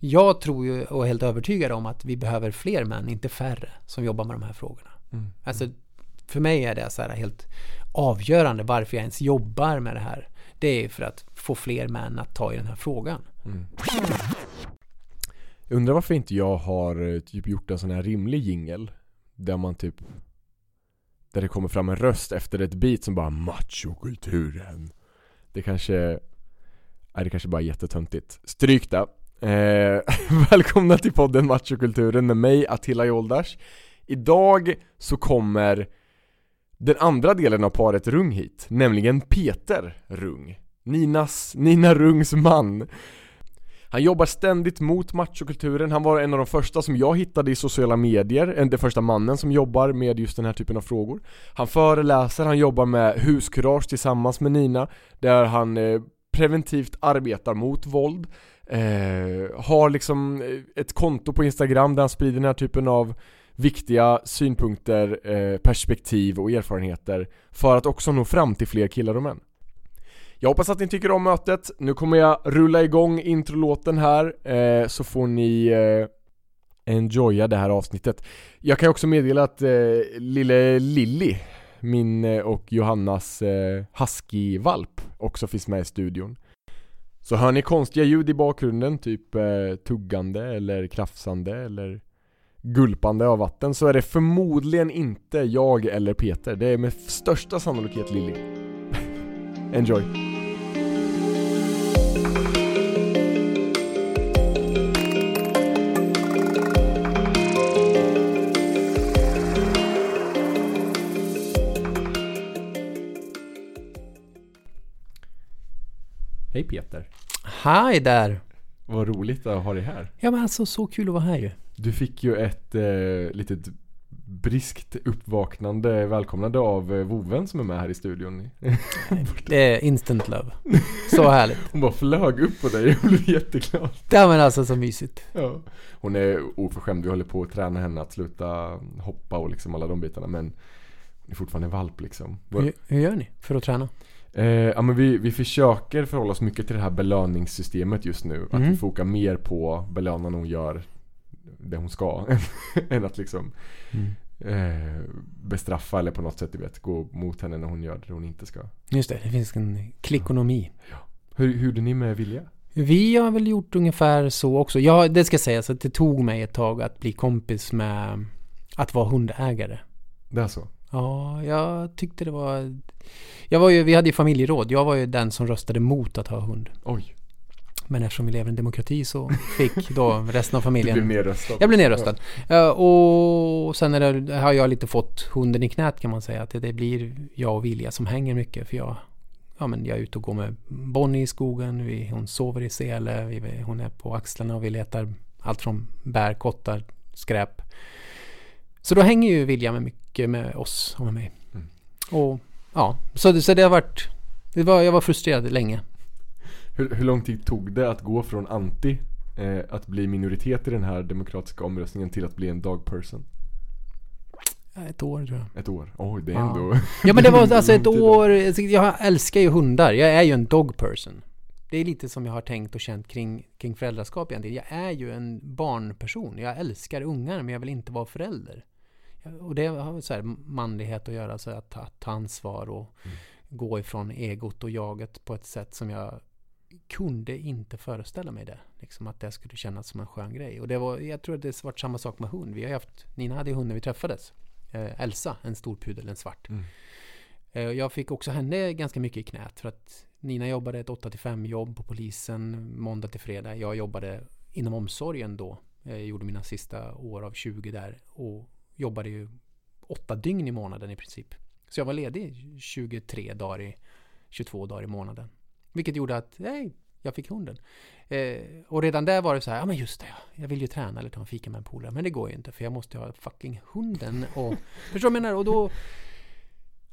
jag tror ju och är helt övertygad om att vi behöver fler män, inte färre, som jobbar med de här frågorna. Mm. Alltså, för mig är det så här helt avgörande varför jag ens jobbar med det här. Det är för att få fler män att ta i den här frågan. Mm. Jag undrar varför inte jag har eh, typ gjort en sån här rimlig jingel Där man typ Där det kommer fram en röst efter ett beat som bara machokulturen Det kanske Nej det kanske bara är jättetöntigt Stryk det eh, Välkomna till podden Machokulturen med mig Attila Joldash. Idag så kommer den andra delen av paret Rung hit, nämligen Peter Rung. Ninas, Nina Rungs man. Han jobbar ständigt mot machokulturen, han var en av de första som jag hittade i sociala medier, den första mannen som jobbar med just den här typen av frågor. Han föreläser, han jobbar med huskurage tillsammans med Nina, där han eh, preventivt arbetar mot våld eh, Har liksom eh, ett konto på Instagram där han sprider den här typen av viktiga synpunkter, eh, perspektiv och erfarenheter för att också nå fram till fler killar och män jag hoppas att ni tycker om mötet. Nu kommer jag rulla igång introlåten här, eh, så får ni eh, enjoya det här avsnittet. Jag kan också meddela att eh, lille Lilly, min eh, och Johannas eh, husky-valp, också finns med i studion. Så hör ni konstiga ljud i bakgrunden, typ eh, tuggande eller krafsande eller gulpande av vatten, så är det förmodligen inte jag eller Peter. Det är med största sannolikhet Lilly. Enjoy! Hej Peter! Hej där! Vad roligt att ha dig här. Ja men alltså så kul att vara här ju. Du fick ju ett eh, litet briskt uppvaknande välkomnande av eh, voven som är med här i studion. Det är instant love. Så härligt. Hon bara flög upp på dig, jag blev jätteglad. Ja men alltså så mysigt. Ja. Hon är oförskämd, vi håller på att träna henne att sluta hoppa och liksom alla de bitarna men hon är fortfarande valp liksom. Hur, hur gör ni för att träna? Eh, ja men vi, vi försöker förhålla oss mycket till det här belöningssystemet just nu. Att Mm. vi fokar mer på belöna när hon gör det hon ska. än att liksom eh, bestraffa eller på något sätt du vet, gå mot henne när hon gör det hon inte ska. Just det, det finns en klickonomi. Hur, hur gjorde ni med Vilja? Vi har väl gjort ungefär så också. Ja, det ska sägas att det tog mig ett tag att bli kompis med att vara hundägare. Det är så? Ja, jag tyckte det var... Jag var ju, vi hade ju familjeråd. Jag var ju den som röstade mot att ha hund. Oj, Men eftersom vi lever i en demokrati så fick då resten av du familjen... blev nedröstad. Jag blev nedröstad. Ja, och sen det, har jag lite fått hunden i knät kan man säga. Att det, det blir jag och Vilja som hänger mycket. För jag, ja, men jag är ute och går med Bonnie i skogen. Vi, hon sover i sele. Vi, hon är på axlarna och vi letar allt från bär, kottar, skräp. Så då hänger ju med mycket med oss och med mig. Mm. Och ja, så, det- så det har varit... Det var, jag var frustrerad länge. Hur, hur lång tid tog det att gå från anti eh, att bli minoritet i den här demokratiska omröstningen till att bli en dog person? Ja, Ett år tror jag. Ett år? Oj, det är Ja. ändå Ja men det var alltså ett år, jag älskar ju hundar. Jag är ju en dog person. Det är lite som jag har tänkt och känt kring, kring föräldraskap egentligen. Jag är ju en barnperson. Jag älskar ungar men jag vill inte vara förälder. Och det har så här manlighet att göra, så att ta, ta ansvar och Mm. gå ifrån egot och jaget på ett sätt som jag kunde inte föreställa mig det. Liksom att det skulle kännas som en skön grej. Och det var, jag tror att det varit samma sak med hund. Vi har haft, Nina hade ju hund när vi träffades. Eh, Elsa, en stor pudel, en svart. Mm. Eh, Jag fick också henne ganska mycket i knät för att Nina jobbade ett 8-5 jobb på polisen måndag till fredag. Jag jobbade inom omsorgen då. Jag gjorde mina sista år av 20 där och jobbade ju åtta dygn i månaden i princip. Så jag var ledig 23 dagar i 22 dagar i månaden. Vilket gjorde att, nej, jag fick hunden. Eh, och redan där var det så här, ja men just det, ja, jag vill ju träna eller ta en fika med en polare. Men det går ju inte för jag måste ha fucking hunden. Och, förstår du vad jag menar? Och då,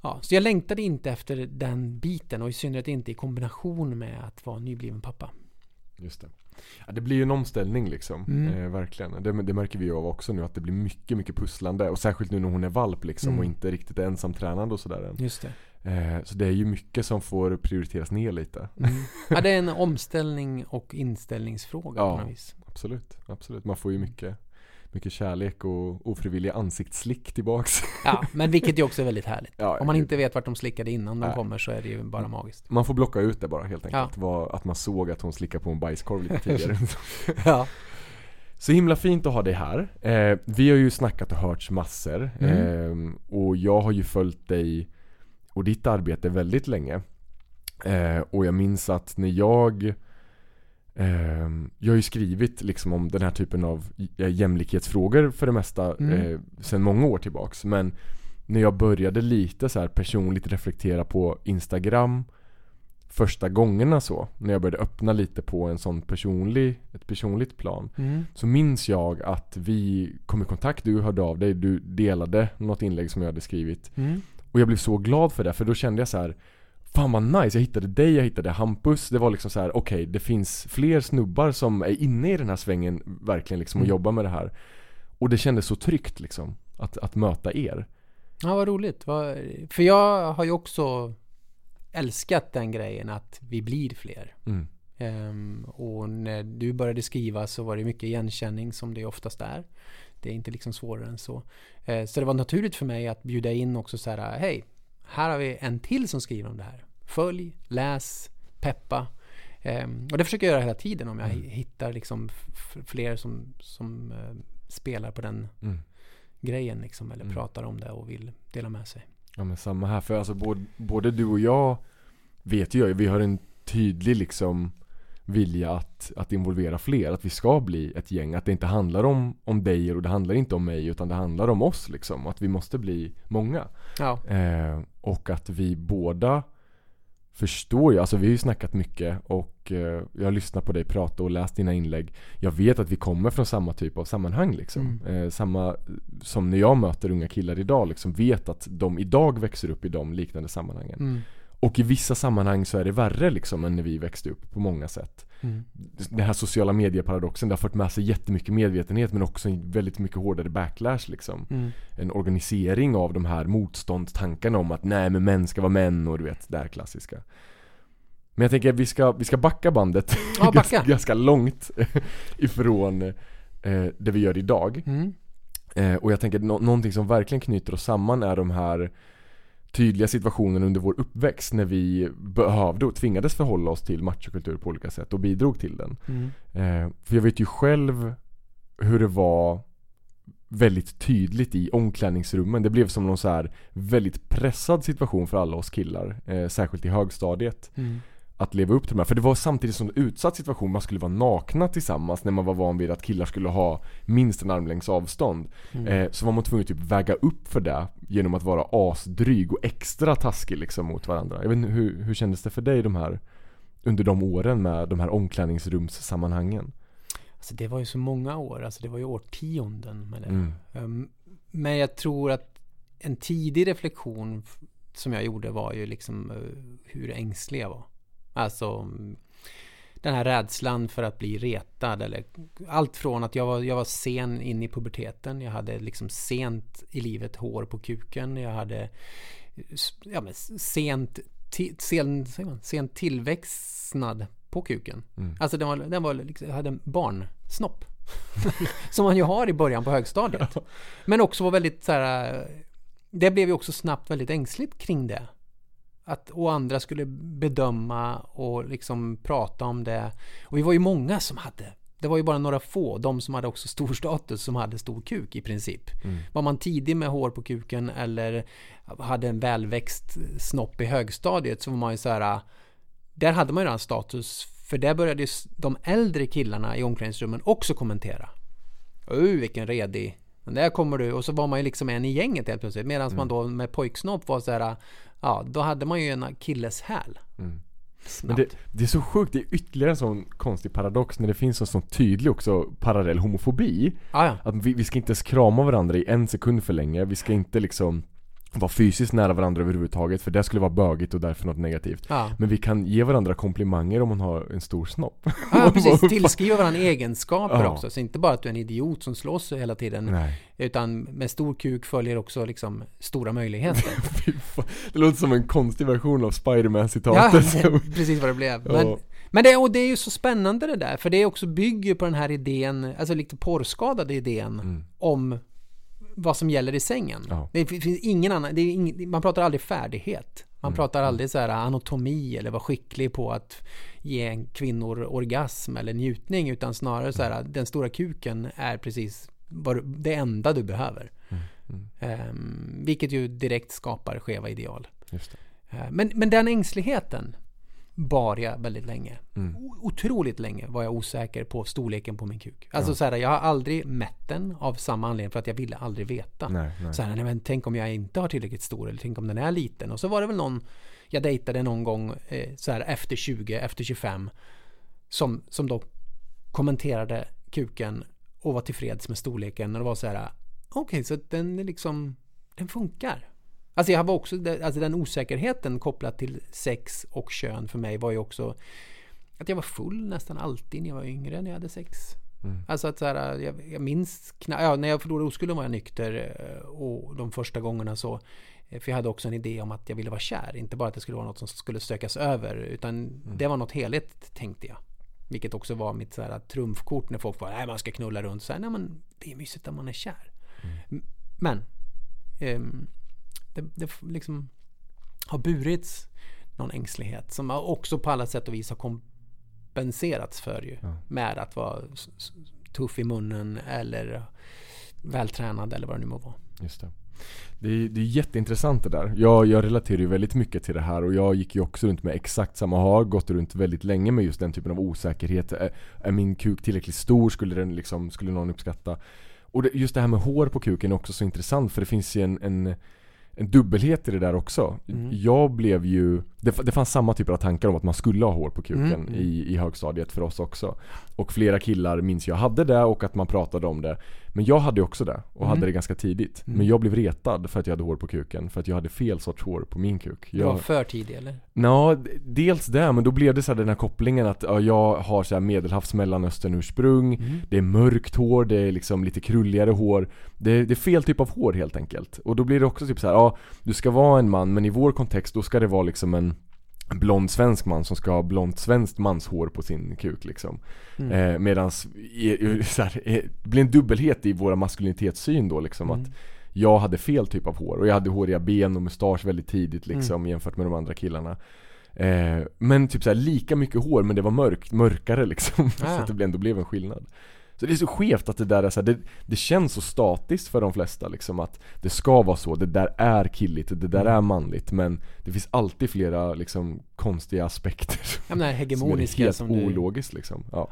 Ja, så jag längtade inte efter den biten och i synnerhet inte i kombination med att vara nybliven pappa. Just det. Ja, det blir ju en omställning liksom. Mm. Eh, verkligen. Det, det märker vi ju av också nu att det blir mycket, mycket pusslande. Och särskilt nu när hon är valp liksom Mm. och inte riktigt är ensamtränande och sådär än. Just det. Eh, så det är ju mycket som får prioriteras ner lite. Mm. Ja, det är en omställning och inställningsfråga Ja. på något vis. Absolut, absolut. Man får ju mycket, mycket kärlek och ofrivilliga ansiktsslick tillbaks. Ja, men vilket ju också är väldigt härligt. Ja, Om man inte vet vart de slickade innan de kommer så är det ju bara magiskt. Man får blocka ut det bara helt enkelt. Vad- att man såg att hon slickade på en bajskorv lite tidigare. Ja. Så himla fint att ha dig här. Eh, vi har ju snackat och hörts massor. Mm. Eh, och jag har ju följt dig och ditt arbete väldigt länge. Eh, och jag minns att när jag Jag har ju skrivit liksom om den här typen av eh, jämlikhetsfrågor för det mesta Mm. eh, sedan många år tillbaks. Men när jag började lite så personligt reflektera på Instagram första gångerna så, när jag började öppna lite på en sån personlig, ett personligt plan Mm. så minns jag att vi kom i kontakt, du hörde av dig, du delade något inlägg som jag hade skrivit Mm. Och jag blev så glad för det, för då kände jag så här. Fan vad nice, jag hittade dig, jag hittade Hampus Det var liksom så här: okej det finns fler snubbar som är inne i den här svängen verkligen liksom och Mm. jobbar med det här Och det kändes så tryggt liksom, att, att möta er Ja, vad roligt. För jag har ju också älskat den grejen att vi blir fler. mm. Ehm, och när du började skriva så var det mycket igenkänning som det oftast är. Det är inte liksom svårare än så. Eh, så det var naturligt för mig att bjuda in också så här, hej, här har vi en till som skriver om det här. Följ, läs, peppa. Ehm, och det försöker jag göra hela tiden om jag Mm. hittar liksom fler som, som eh, spelar på den Mm. grejen liksom, eller Mm. pratar om det och vill dela med sig. Ja men samma här, för alltså både, både du och jag vet ju vi har en tydlig liksom vilja att, att involvera fler, att vi ska bli ett gäng, att det inte handlar om, om dig och det handlar inte om mig utan det handlar om oss liksom, att vi måste bli många. Ja, Eh, och att vi båda förstår ju, alltså vi har ju snackat mycket och eh, jag har lyssnat på dig prata och läst dina inlägg. Jag vet att vi kommer från samma typ av sammanhang liksom. Eh, samma som när jag möter unga killar idag liksom, vet att de idag växer upp i de liknande sammanhangen. mm. Och i vissa sammanhang så är det värre liksom än när vi växte upp på många sätt. Mm. Den här sociala medieparadoxen, det har fört med sig jättemycket medvetenhet men också väldigt mycket hårdare backlash liksom Mm. en organisering av de här motståndstankarna om att nej men män ska vara män och du vet det här klassiska. Men jag tänker att vi ska, vi ska backa bandet Ja, backa. ganska, långt ifrån eh, det vi gör idag. Mm. Eh, och jag tänker att nå- någonting som verkligen knyter oss samman är de här tydliga situationerna under vår uppväxt när vi behövde och tvingades förhålla oss till machokultur på olika sätt och bidrog till den. Mm. Eh, för jag vet ju själv hur det var väldigt tydligt i omklädningsrummen. Det blev som någon så här väldigt pressad situation för alla oss killar. Eh, särskilt i högstadiet. Mm. Att leva upp till de här. För det var samtidigt som en utsatt situation. Man skulle vara nakna tillsammans när man var van vid att killar skulle ha minst en armlängds avstånd. Mm. Eh, så var man tvungen att typ väga upp för det genom att vara asdryg och extra taskig liksom mot varandra. Jag vet inte, hur, hur kändes det för dig de här under de åren med de här omklädningsrumssammanhangen? Alltså det var ju så många år, alltså det var ju årtionden med det. Mm. Um, Men jag tror att en tidig reflektion som jag gjorde var ju liksom eh, hur ängslig jag var. Alltså den här rädslan för att bli retad eller allt från att jag var, jag var sen in i puberteten. Jag hade liksom sent i livet hår på kuken. Jag hade ja, men sent, ti, sen, sent tillväxtnad på kuken. Mm. Alltså den var, den var liksom, jag hade en barnsnopp. som man ju har i början på högstadiet. Men också var väldigt så här. Det blev ju också snabbt väldigt ängsligt kring det. Att och andra skulle bedöma och liksom prata om det. Och vi var ju många som hade. Det var ju bara några få, de som hade också stor status, som hade stor kuk i princip. Mm. Var man tidig med hår på kuken eller hade en välväxt snopp i högstadiet så var man ju så här. Där hade man ju redan status. För där började ju de äldre killarna i omklädningsrummen också kommentera. Uh, vilken redig. Men där kommer du. Och så var man ju liksom en i gänget helt plötsligt. Medan man då med pojksnopp var så här. Ja, då hade man ju en akilleshäl. Mm. Det, det är så sjukt, det är ytterligare en sån konstig paradox när det finns en sån tydlig också parallell homofobi. Ja, ja. Att vi, vi ska inte ens krama varandra i en sekund för länge, vi ska inte liksom vara fysiskt nära varandra överhuvudtaget för det skulle vara bögigt och därför något negativt. Ja, Men vi kan ge varandra komplimanger om man har en stor snopp. ja precis. Tillskriva varandra egenskaper Ja. också. Så inte bara att du är en idiot som slåss hela tiden. Nej. Utan med stor kuk följer också liksom stora möjligheter. Det låter som en konstig version av ja, Spiderman-citatet. är precis vad det blev. Men, Ja. men det, och det är ju så spännande det där. För det också bygger på den här idén, alltså lite porrskadade idén Mm. om vad som gäller i sängen. Ja. Det finns ingen annan, ing, man pratar aldrig färdighet. Man Mm. pratar aldrig så här anatomi eller vara skicklig på att ge en kvinnor orgasm eller njutning utan snarare så här den stora kuken är precis det enda du behöver. Mm. Ehm, vilket ju direkt skapar skeva ideal. Eh, Men, men den ängsligheten bar jag väldigt länge. Mm. Otroligt länge var jag osäker på storleken på min kuk. Alltså Ja. så här, jag har aldrig mätt den av samma anledning för att jag ville aldrig veta. Nej, nej. Så här, nej, men tänk om jag inte har tillräckligt stor eller tänk om den är liten. Och så var det väl någon jag dejtade någon gång eh, så här efter 20, efter 25 som, som då kommenterade kuken och var tillfreds med storleken och det var så här okej så att den är liksom den funkar. Alltså jag var också, alltså den osäkerheten kopplat till sex och kön för mig var ju också att jag var full nästan alltid när jag var yngre när jag hade sex. Mm. Alltså att så här, jag, jag minns knappt, ja, när jag förlorade oskulden var jag nykter eh, och de första gångerna så eh, för jag hade också en idé om att jag ville vara kär, inte bara att det skulle vara något som skulle stökas över utan det var något heligt tänkte jag. Vilket också var mitt så här, trumfkort när folk var nej man ska knulla runt. Så här, nej men det är mysigt när man är kär. M- Men ehm, det, det liksom har burits någon ängslighet som har också på alla sätt och vis har kompenserats för ju. Ja. Med att vara tuff i munnen eller vältränad eller vad det nu må vara. Just det. Det är, det är jätteintressant det där. Jag, jag relaterar ju väldigt mycket till det här och jag gick ju också runt med exakt samma, har gått runt väldigt länge med just den typen av osäkerhet. Är, är min kuk tillräckligt stor? Skulle, den liksom, skulle någon uppskatta? Och det, just det här med hår på kuken är också så intressant för det finns ju en, en, en dubbelhet i det där också. Mm. Jag blev ju, det, det fanns samma typer av tankar om att man skulle ha hår på kuken Mm. I, i högstadiet för oss också. Och flera killar minns jag hade det och att man pratade om det. Men jag hade också det och Mm. hade det ganska tidigt. Mm. Men jag blev retad för att jag hade hår på kuken. För att jag hade fel sorts hår på min kuk. Du var Jag, för tidig eller? Nå, dels det, men då blev det så här den här kopplingen att ja, jag har så här medelhavs mellanöstern ursprung. Mm. Det är mörkt hår, det är liksom lite krulligare hår. Det, det är fel typ av hår helt enkelt. Och då blir det också typ så här, ja du ska vara en man men i vår kontext då ska det vara liksom en blond svensk man som ska ha blont svenskt manshår på sin kuk liksom. Mm. Eh, så det blir en dubbelhet i våra maskulinitetssyn då liksom Mm. att jag hade fel typ av hår och jag hade håriga ben och mustasch väldigt tidigt liksom Mm. jämfört med de andra killarna. Eh, men typ så här, lika mycket hår men det var mörkt, mörkare liksom. så Ah. att det ändå blev en skillnad. Så det är så skevt att det där är så här, det, det känns så statiskt för de flesta liksom att det ska vara så, det där är killigt, det där Mm. är manligt men det finns alltid flera liksom konstiga aspekter Ja, men det här som är hegemoniska helt som, du... ologiskt liksom. Ja.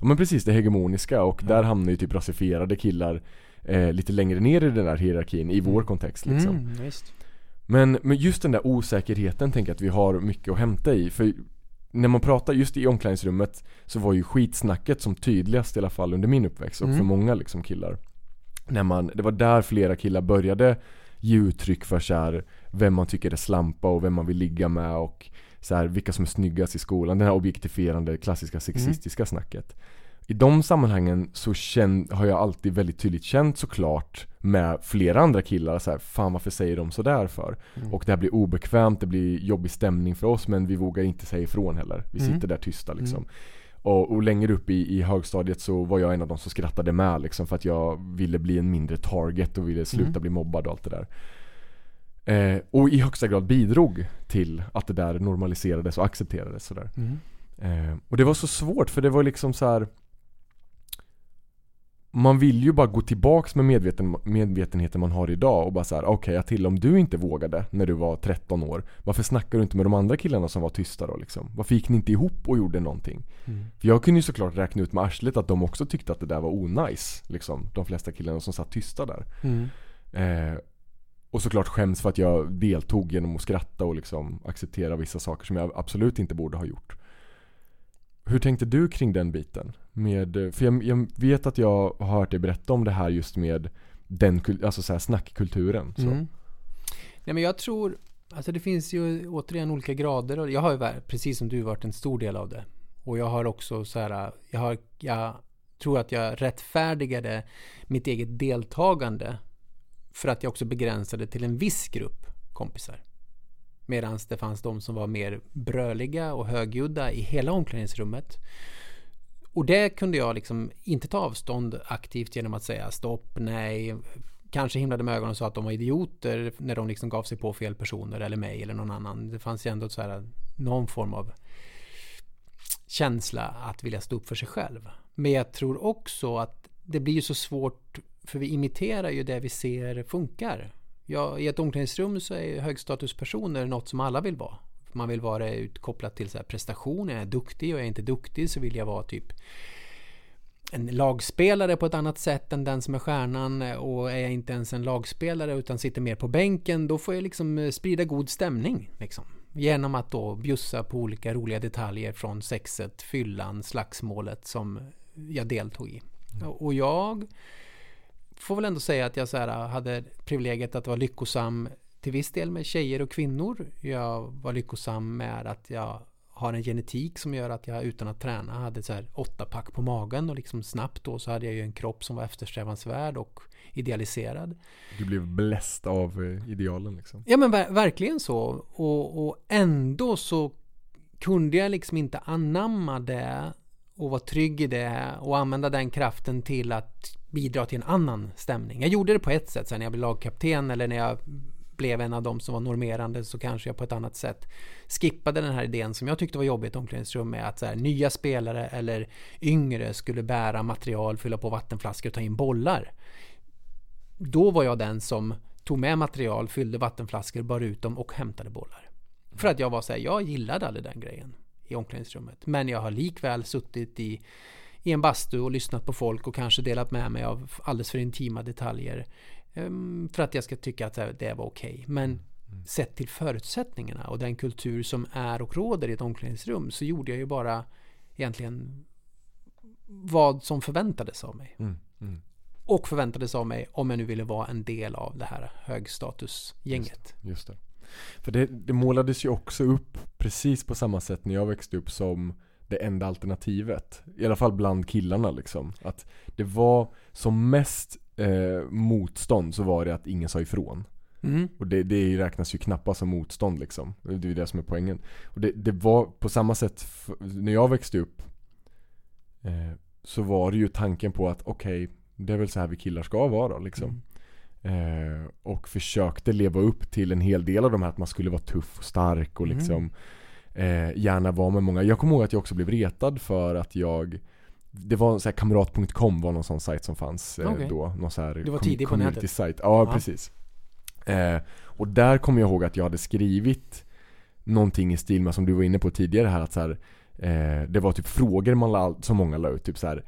ja men precis, det hegemoniska och där hamnar ju typ rasifierade killar eh, lite längre ner i den där hierarkin i vår Mm. kontext liksom. Mm. Men, men just den där osäkerheten tänker jag att vi har mycket att hämta i. För när man pratar just i omklädningsrummet så var ju skitsnacket som tydligast i alla fall under min uppväxt och Mm. för många liksom killar. När man, det var där flera killar började ge uttryck för så här, vem man tycker är slampa och vem man vill ligga med och så här, vilka som är snyggast i skolan. Det här objektifierande, klassiska sexistiska snacket. I de sammanhangen så känn, har jag alltid väldigt tydligt känt såklart med flera andra killar så här, fan varför säger de sådär för? Mm. Och det här blir obekvämt, det blir jobbig stämning för oss men vi vågar inte säga ifrån heller. Vi Mm. sitter där tysta liksom. Och, och längre upp i, i högstadiet så var jag en av de som skrattade med liksom för att jag ville bli en mindre target och ville sluta Mm. bli mobbad och allt det där. Eh, och i högsta grad bidrog till att det där normaliserades och accepterades sådär. Mm. Eh, och det var så svårt för det var liksom så här. Man vill ju bara gå tillbaks med medveten, medvetenheten man har idag och bara såhär, okej Attila om du inte vågade när du var 13 år Varför snackar du inte med de andra killarna som var tysta då liksom? Varför gick ni inte ihop och gjorde någonting? Mm. För jag kunde ju såklart räkna ut med arslet att de också tyckte att det där var onajs liksom De flesta killarna som satt tysta där Mm. eh, Och såklart skäms för att jag deltog genom att skratta och liksom acceptera vissa saker som jag absolut inte borde ha gjort hur tänkte du kring den biten? Med, för jag, jag vet att jag har hört dig berätta om det här just med den, alltså så här snackkulturen. Så. Mm. Nej men jag tror, alltså det finns ju återigen olika grader och jag har ju precis som du varit en stor del av det. Och jag har också så här, jag har, jag tror att jag rättfärdigade mitt eget deltagande för att jag också begränsade till en viss grupp kompisar. Medan det fanns de som var mer bröliga och högljudda i hela omklädningsrummet. Och det kunde jag liksom inte ta avstånd aktivt genom att säga stopp, nej, kanske himlade med ögonen och sa att de var idioter när de liksom gav sig på fel personer eller mig eller någon annan. Det fanns ju ändå så här, någon form av känsla att vilja stå upp för sig själv. Men jag tror också att det blir ju så svårt för vi imiterar ju det vi ser funkar. Ja, I ett omklädningsrum så är högstatuspersoner något som alla vill vara. Man vill vara utkopplat till så här prestation. Är jag duktig och är jag inte duktig så vill jag vara typ en lagspelare på ett annat sätt än den som är stjärnan och är jag inte ens en lagspelare utan sitter mer på bänken då får jag liksom eh, sprida god stämning. Liksom. Genom att då bjussa på olika roliga detaljer från sexet, fyllan, slagsmålet som jag deltog i. Mm. Och jag får väl ändå säga att jag så här hade privilegiet att vara lyckosam till viss del med tjejer och kvinnor. Jag var lyckosam med att jag har en genetik som gör att jag utan att träna hade så här åtta pack på magen och liksom snabbt då så hade jag ju en kropp som var eftersträvansvärd och idealiserad. Du blev bläst av eh, idealen liksom. Ja men ver verkligen så. Och, och ändå så kunde jag liksom inte anamma det och vara trygg i det och använda den kraften till att bidra till en annan stämning. Jag gjorde det på ett sätt sen när jag blev lagkapten eller när jag blev en av dem som var normerande så kanske jag på ett annat sätt skippade den här idén som jag tyckte var jobbigt i omklädningsrum med att så här, nya spelare eller yngre skulle bära material, fylla på vattenflaskor och ta in bollar. Då var jag den som tog med material, fyllde vattenflaskor, bar ut dem och hämtade bollar. För att jag var så här, jag gillade aldrig den grejen i omklädningsrummet. Men jag har likväl suttit i, i en bastu och lyssnat på folk och kanske delat med mig av alldeles för intima detaljer. Um, för att jag ska tycka att det var okej. Okay. Men mm. sett till förutsättningarna och den kultur som är och råder i ett omklädningsrum så gjorde jag ju bara egentligen vad som förväntades av mig. Mm. Mm. Och förväntades av mig om jag nu ville vara en del av det här högstatusgänget. Just, just det. För det, det målades ju också upp precis på samma sätt när jag växte upp som det enda alternativet. I alla fall bland killarna liksom. Att det var som mest eh, motstånd så var det att ingen sa ifrån. Mm. Och det, det räknas ju knappast som motstånd liksom. Det är det som är poängen. Och det, det var på samma sätt när jag växte upp eh, så var det ju tanken på att okej, okay, det är väl så här vi killar ska vara liksom. Mm. Eh, och försökte leva upp till en hel del av de här att man skulle vara tuff och stark och mm. liksom mm. eh, gärna vara med många. Jag kommer ihåg att jag också blev retad för att jag det var så här kamrat.com var någon sån sajt som fanns eh, okay. då. Någon så här du var tidig på nätet? Site. Ja, ja. precis. Eh, och där kommer jag ihåg att jag hade skrivit någonting i stil med som du var inne på tidigare här att så här, eh, det var typ frågor man la, som många la ut. Typ så här,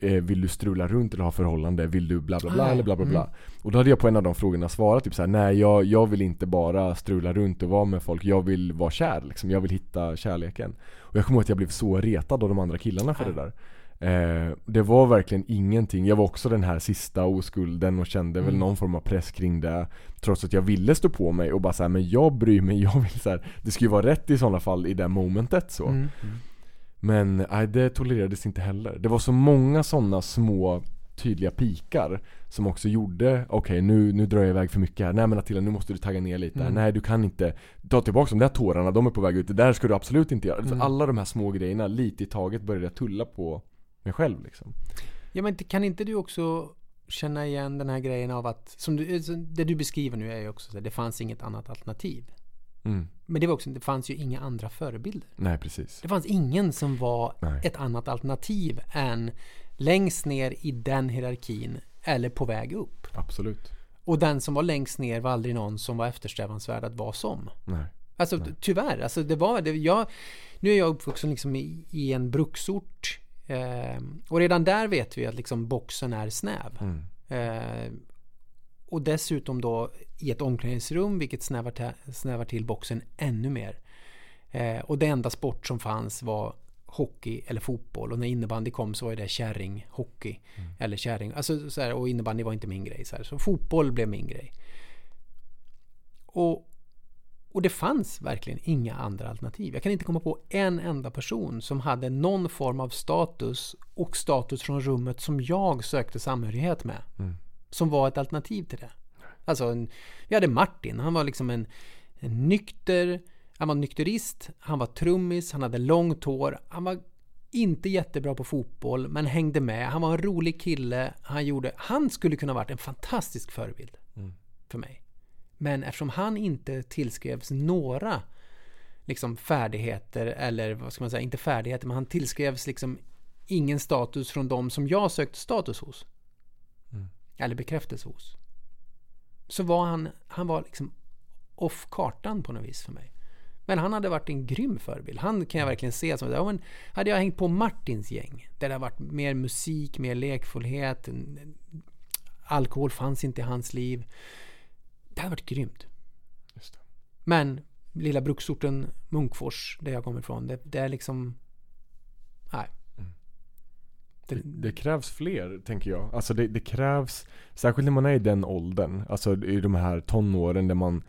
eh, vill du strula runt eller ha förhållande? Vill du bla bla bla ah, eller bla bla bla? Mm. Och då hade jag på en av de frågorna svarat typ så här, nej jag, jag vill inte bara strula runt och vara med folk, jag vill vara kär liksom. Jag vill hitta kärleken. Och jag kommer ihåg att jag blev så retad av de andra killarna för ah. det där. Eh, det var verkligen ingenting. Jag var också den här sista oskulden och kände mm. väl någon form av press kring det. Trots att jag ville stå på mig och bara säga men jag bryr mig, jag vill så här, Det skulle ju vara rätt i sådana fall i det momentet så. Mm. Men nej, det tolererades inte heller. Det var så många sådana små tydliga pikar som också gjorde, okej okay, nu, nu drar jag iväg för mycket här. Nej men Attila nu måste du tagga ner lite. Mm. Nej du kan inte, ta tillbaka de där tårarna, de är på väg ut. Det där ska du absolut inte göra. Mm. Alla de här små grejerna, lite i taget började jag tulla på mig själv liksom. Ja men kan inte du också känna igen den här grejen av att, som du, det du beskriver nu är ju också så det fanns inget annat alternativ. Mm. Men det var också, det fanns ju inga andra förebilder. Nej, precis. Det fanns ingen som var Nej. ett annat alternativ än längst ner i den hierarkin eller på väg upp. Absolut. Och den som var längst ner var aldrig någon som var eftersträvansvärd att vara som. Nej. Alltså Nej. tyvärr, alltså det var, det, jag, nu är jag uppvuxen liksom i, i en bruksort Eh, och redan där vet vi att liksom boxen är snäv. Mm. Eh, och dessutom då i ett omklädningsrum vilket snävar, till, snävar till boxen ännu mer. Eh, och det enda sport som fanns var hockey eller fotboll och när innebandy kom så var det kärring hockey mm. eller kärring alltså så här, och innebandy var inte min grej så, här. så fotboll blev min grej. Och, och det fanns verkligen inga andra alternativ. Jag kan inte komma på en enda person som hade någon form av status och status från rummet som jag sökte samhörighet med. Mm. Som var ett alternativ till det. Alltså, en, vi hade Martin, han var liksom en, en nykter, han var nykterist, han var trummis, han hade långt hår, han var inte jättebra på fotboll, men hängde med. Han var en rolig kille. Han, gjorde, han skulle kunna varit en fantastisk förebild Mm. för mig. Men eftersom han inte tillskrevs några liksom färdigheter eller vad ska man säga, inte färdigheter, men han tillskrevs liksom ingen status från de som jag sökte status hos. Mm. Eller bekräftelse hos. Så var han, han var liksom off kartan på något vis för mig. Men han hade varit en grym förebild. Han kan jag verkligen se som, ja, men hade jag hängt på Martins gäng, där det har varit mer musik, mer lekfullhet, alkohol fanns inte i hans liv. Det hade varit grymt. Men lilla bruksorten Munkfors, där jag kommer ifrån, det, det är liksom... Nej. Mm. Det, Det krävs fler, tänker jag. Alltså det, det krävs, särskilt när man är i den åldern, alltså i de här tonåren där man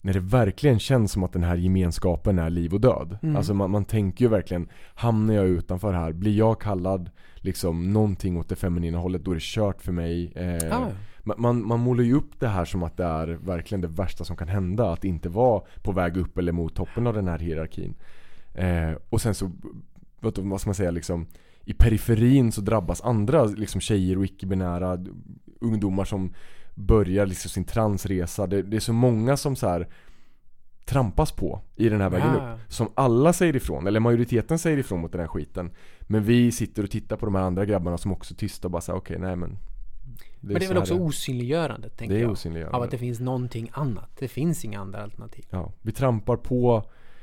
när det verkligen känns som att den här gemenskapen är liv och död. Mm. Alltså man, man tänker ju verkligen, hamnar jag utanför här? Blir jag kallad liksom någonting åt det feminina hållet, då är det kört för mig. Eh, ja, man, man, målar ju upp det här som att det är verkligen det värsta som kan hända. Att inte vara på väg upp eller mot toppen av den här hierarkin. Eh, och sen så, vad, vad ska man säga liksom i periferin så drabbas andra liksom tjejer och icke-binära ungdomar som börjar liksom sin transresa. Det, det är så många som så här trampas på i den här vägen Ja. upp. Som alla säger ifrån, eller majoriteten säger ifrån mot den här skiten. Men vi sitter och tittar på de här andra grabbarna som också är tysta och bara säger okej nej men men det är väl också osynliggörande, tänker Det är jag. osynliggörande. Av att det finns någonting annat. Det finns inga andra alternativ. Ja, vi trampar på,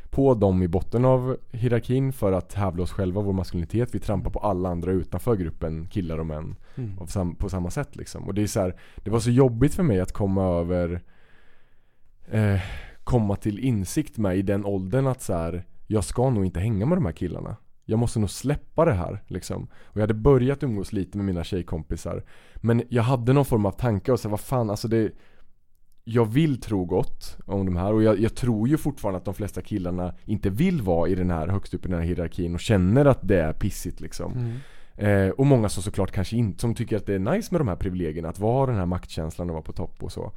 på dem i botten av hierarkin för att hävda oss själva, vår maskulinitet. Vi trampar på alla andra utanför gruppen killar och män Mm. av sam, på samma sätt liksom. Och det är så här, det var så jobbigt för mig att komma över eh, Komma till insikt med i den åldern att så här, jag ska nog inte hänga med de här killarna. Jag måste nog släppa det här liksom. Och jag hade börjat umgås lite med mina tjejkompisar. Men jag hade någon form av tanke och så vad fan alltså det jag vill tro gott om de här och jag, jag tror ju fortfarande att de flesta killarna inte vill vara i den här högst upp i den här hierarkin och känner att det är pissigt liksom. Mm. Eh, och många som såklart kanske inte, som tycker att det är nice med de här privilegierna, att vara den här maktkänslan och vara på topp och så.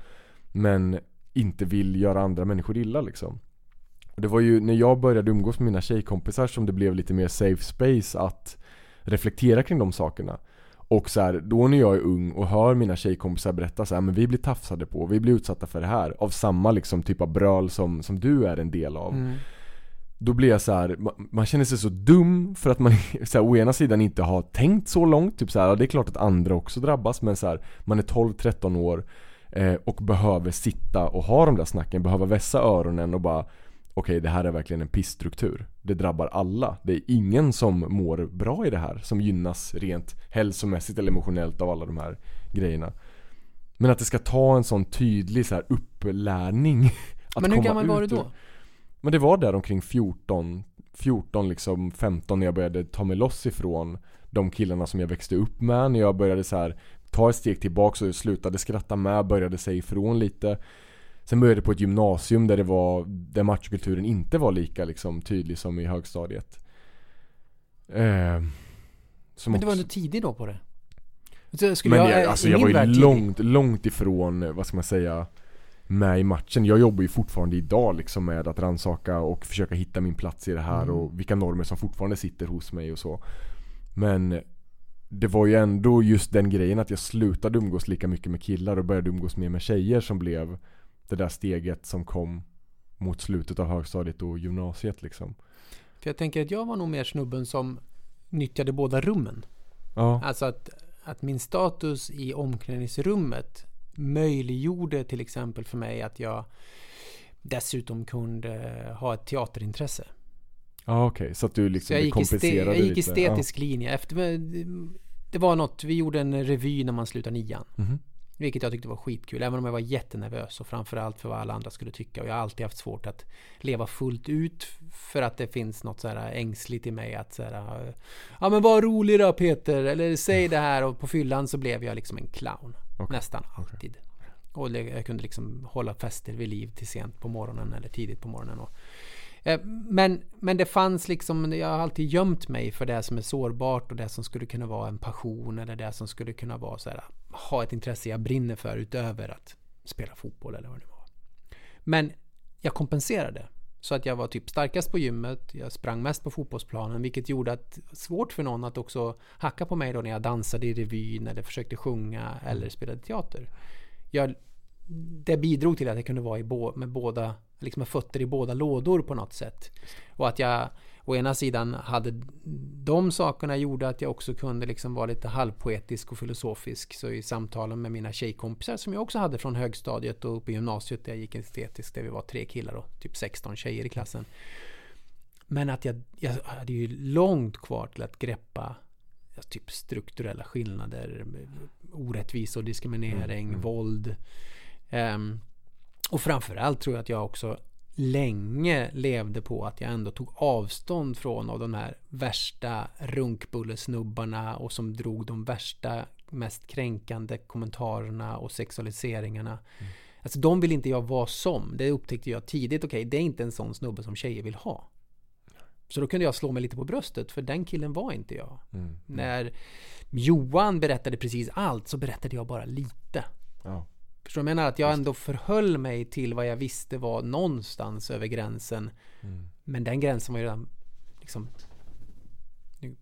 Men inte vill göra andra människor illa liksom. Det var ju när jag började umgås med mina tjejkompisar som det blev lite mer safe space att reflektera kring de sakerna. Och så här, då när jag är ung och hör mina tjejkompisar berätta så här, men vi blir tafsade på, vi blir utsatta för det här. Av samma liksom typ av bröl som, som du är en del av. Mm. Då blir jag så här, man, man känner sig så dum för att man så här, å ena sidan inte har tänkt så långt. Typ så här, ja, det är klart att andra också drabbas men så här, man är 12-13 år eh, och behöver sitta och ha de där snacken, behöver vässa öronen och bara Okej, det här är verkligen en pissstruktur. Det drabbar alla. Det är ingen som mår bra i det här, som gynnas rent hälsomässigt eller emotionellt av alla de här grejerna. Men att det ska ta en sån tydlig så här upplärning att Men hur gammal var du ur- då? men det var där omkring 14, 14 liksom 15 när jag började ta mig loss ifrån de killarna som jag växte upp med. När jag började så här ta ett steg tillbaka och slutade skratta med, började säga ifrån lite. Sen började jag på ett gymnasium där det var, där machokulturen inte var lika liksom tydlig som i högstadiet. Eh, Men du var också- ändå tidig då på det? Skulle men jag, jag, alltså jag var ju värld tidig. långt, långt ifrån, vad ska man säga, med i matchen. Jag jobbar ju fortfarande idag liksom med att rannsaka och försöka hitta min plats i det här Mm. och vilka normer som fortfarande sitter hos mig och så. Men det var ju ändå just den grejen att jag slutade umgås lika mycket med killar och började umgås mer med tjejer som blev det där steget som kom mot slutet av högstadiet och gymnasiet liksom. För jag tänker att jag var nog mer snubben som nyttjade båda rummen. Ja, Alltså att, att min status i omklädningsrummet möjliggjorde till exempel för mig att jag dessutom kunde ha ett teaterintresse. ja okej. Så att du liksom jag gick, kompenserade jag gick lite. estetisk linje. Efter, det var något, vi gjorde en revy när man slutade nian. Ja. Mhm. Vilket jag tyckte var skitkul, även om jag var jättenervös och framförallt för vad alla andra skulle tycka. Och jag har alltid haft svårt att leva fullt ut för att det finns något så här ängsligt i mig att så här, Ja men var rolig då Peter, eller säg det här och på fyllan så blev jag liksom en clown. Okej, Nästan alltid. Och jag kunde liksom hålla fester vid liv till sent på morgonen eller tidigt på morgonen. Och, eh, men, men det fanns liksom, jag har alltid gömt mig för det som är sårbart och det som skulle kunna vara en passion eller det som skulle kunna vara så här, ha ett intresse jag brinner för utöver att spela fotboll eller vad det var. Men jag kompenserade så att jag var typ starkast på gymmet, jag sprang mest på fotbollsplanen, vilket gjorde att svårt för någon att också hacka på mig då när jag dansade i revyn eller försökte sjunga eller spelade teater. Jag, det bidrog till att jag kunde vara i bo, med båda, liksom med fötter i båda lådor på något sätt. Och att jag å ena sidan hade de sakerna gjorde att jag också kunde liksom vara lite halvpoetisk och filosofisk. Så i samtalen med mina tjejkompisar som jag också hade från högstadiet och upp i gymnasiet där jag gick estetiskt, där vi var tre killar och typ 16 tjejer i klassen. Men att jag, jag hade ju långt kvar till att greppa typ strukturella skillnader, orättvisor, diskriminering, mm. våld. Um, och framförallt tror jag att jag också länge levde på att jag ändå tog avstånd från av de här värsta runkbullesnubbarna och som drog de värsta, mest kränkande kommentarerna och sexualiseringarna. Mm. Alltså de vill inte jag vara som. Det upptäckte jag tidigt. Okej, okay, det är inte en sån snubbe som tjejer vill ha. Så då kunde jag slå mig lite på bröstet, för den killen var inte jag. Mm. Mm. När Johan berättade precis allt så berättade jag bara lite. Ja. Förstår du? Jag menar att jag ändå förhöll mig till vad jag visste var någonstans över gränsen. Mm. Men den gränsen var ju redan liksom... Nu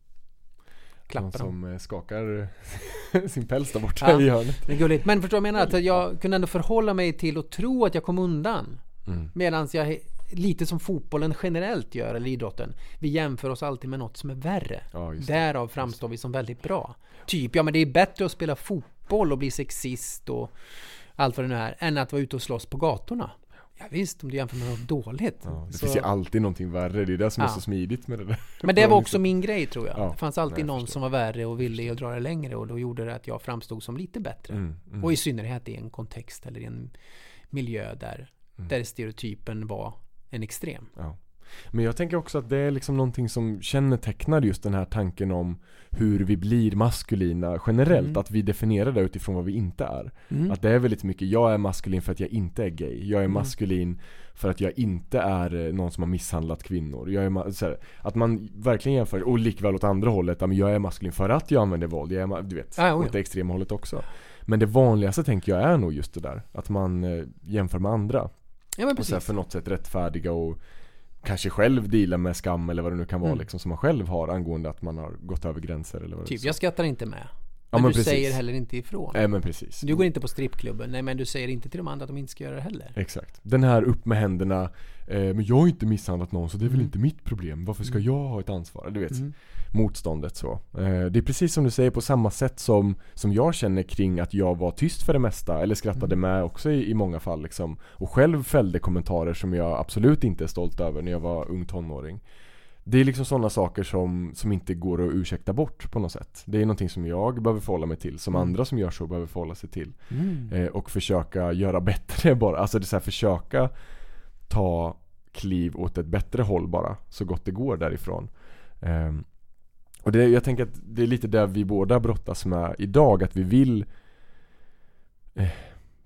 klappar Någon som. Eh, skakar sin päls där borta ja, i hörnet. Det är gulligt. Men förstår du? Jag menar att jag kunde ändå förhålla mig till och tro att jag kom undan. Mm. Medan jag lite som fotbollen generellt gör, eller idrotten. Vi jämför oss alltid med något som är värre. Ja, Därav framstår vi som väldigt bra. Typ, ja men det är bättre att spela fotboll och bli sexist och allt vad det nu är, än att vara ute och slåss på gatorna. Ja, visst, om du jämför med något dåligt. Ja, det så... finns ju alltid någonting värre, det är det som ja. är så smidigt med det där. Men det var också min grej tror jag. Ja, det fanns alltid någon som var värre och ville dra det längre och då gjorde det att jag framstod som lite bättre. Mm, mm. Och i synnerhet i en kontext eller i en miljö där, mm. där stereotypen var en extrem. Ja. Men jag tänker också att det är liksom någonting som kännetecknar just den här tanken om hur vi blir maskulina generellt. Mm. Att vi definierar det utifrån vad vi inte är. Mm. Att det är väldigt mycket, jag är maskulin för att jag inte är gay. Jag är mm. maskulin för att jag inte är eh, någon som har misshandlat kvinnor. Jag är här, att man verkligen jämför, och likväl åt andra hållet, jag är maskulin för att jag använder våld. Jag är, du vet, ah, åt det extrema hållet också. Men det vanligaste tänker jag är nog just det där. Att man eh, jämför med andra. Ja, men precis. och så för något sätt rättfärdiga och kanske själv dealar med skam eller vad det nu kan vara mm. liksom som man själv har angående att man har gått över gränser eller vad Typ, jag skrattar inte med. Men, men du precis. säger heller inte ifrån. Nej men precis. Du går inte på strippklubben. Nej men du säger inte till de andra att de inte ska göra det heller. Exakt. Den här upp med händerna. Eh, men jag har inte misshandlat någon så det är mm. väl inte mitt problem. Varför ska mm. jag ha ett ansvar? Du vet. Mm. Motståndet så. Eh, det är precis som du säger på samma sätt som, som jag känner kring att jag var tyst för det mesta. Eller skrattade mm. med också i, i många fall liksom. Och själv fällde kommentarer som jag absolut inte är stolt över när jag var ung tonåring. Det är liksom sådana saker som, som inte går att ursäkta bort på något sätt. Det är någonting som jag behöver förhålla mig till, som mm. andra som gör så behöver förhålla sig till. Mm. Eh, och försöka göra bättre bara. Alltså det är så här, försöka ta kliv åt ett bättre håll bara, så gott det går därifrån. Eh, och det, jag tänker att det är lite där vi båda brottas med idag, att vi vill eh,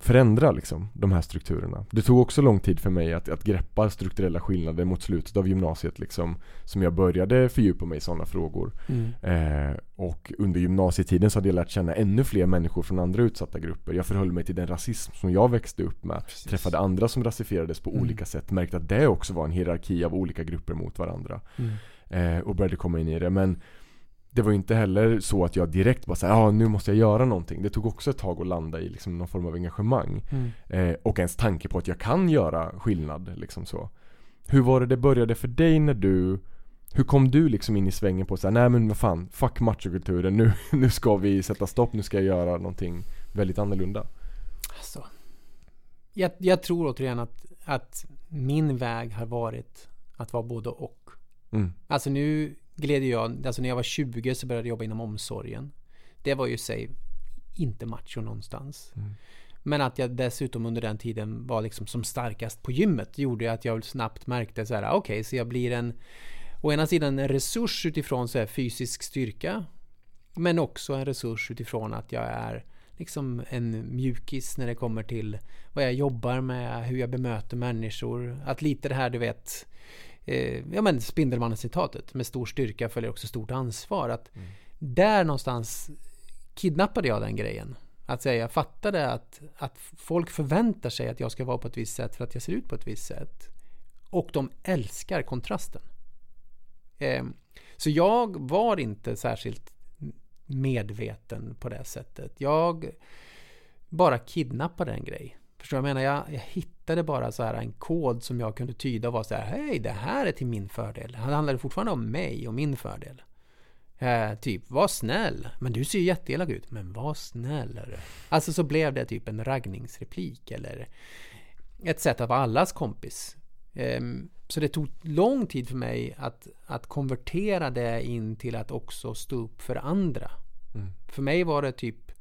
förändra liksom, de här strukturerna. Det tog också lång tid för mig att, att greppa strukturella skillnader mot slutet av gymnasiet liksom, som jag började fördjupa mig i sådana frågor. Mm. Eh, och under gymnasietiden så hade jag lärt känna ännu fler människor från andra utsatta grupper. Jag förhöll mig till den rasism som jag växte upp med. Precis. Träffade andra som rasifierades på mm. olika sätt. Märkte att det också var en hierarki av olika grupper mot varandra. Mm. Eh, och började komma in i det. Men det var inte heller så att jag direkt bara såhär, ja nu måste jag göra någonting. Det tog också ett tag att landa i liksom någon form av engagemang. Mm. Eh, och ens tanke på att jag kan göra skillnad liksom så. Hur var det det började för dig när du hur kom du liksom in i svängen på såhär, nej men vad fan, fuck machokulturen, nu, nu ska vi sätta stopp, nu ska jag göra någonting väldigt annorlunda. Alltså, jag, jag tror återigen att, att min väg har varit att vara både och. Mm. Alltså nu gled jag, alltså när jag var 20 så började jag jobba inom omsorgen. Det var ju sig inte macho någonstans. Mm. Men att jag dessutom under den tiden var liksom som starkast på gymmet gjorde att jag snabbt märkte så här, okej, okay, så jag blir en å ena sidan en resurs utifrån så här fysisk styrka men också en resurs utifrån att jag är liksom en mjukis när det kommer till vad jag jobbar med, hur jag bemöter människor. Att lite det här du vet, eh, ja men Spindelmannen-citatet, med stor styrka följer också stort ansvar. Att mm. Där någonstans kidnappade jag den grejen. Att säga, jag fattade att, att folk förväntar sig att jag ska vara på ett visst sätt för att jag ser ut på ett visst sätt. Och de älskar kontrasten. Eh, så jag var inte särskilt medveten på det sättet. Jag bara kidnappade en grej. Förstår du vad jag menar? Jag, jag, hittade bara så här en kod som jag kunde tyda och var så här, hej, det här är till min fördel. Det handlade fortfarande om mig och min fördel. Eh, typ, var snäll. Men du ser ju jätteelak ut. Men var snällare. Alltså så blev det typ en raggningsreplik eller ett sätt att vara allas kompis. Eh, så det tog lång tid för mig att, att konvertera det in till att också stå upp för andra. Mm. För mig var det typ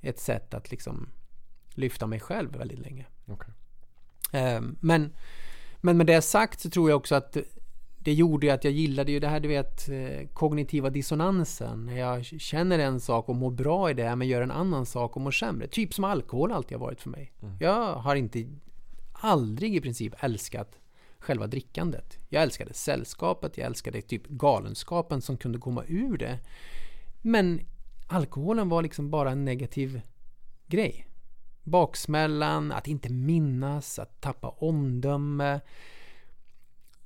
ett sätt att liksom lyfta mig själv väldigt länge. Okay. Eh, men, men med det sagt så tror jag också att det gjorde att jag gillade ju det här, du vet, eh, kognitiva dissonansen. Jag känner en sak och mår bra i det, men gör en annan sak och mår sämre. Typ som alkohol alltid har varit för mig. Mm. Jag har inte, aldrig i princip älskat själva drickandet. Jag älskade sällskapet, jag älskade typ galenskapen som kunde komma ur det. Men alkoholen var liksom bara en negativ grej. Baksmällan, att inte minnas, att tappa omdöme.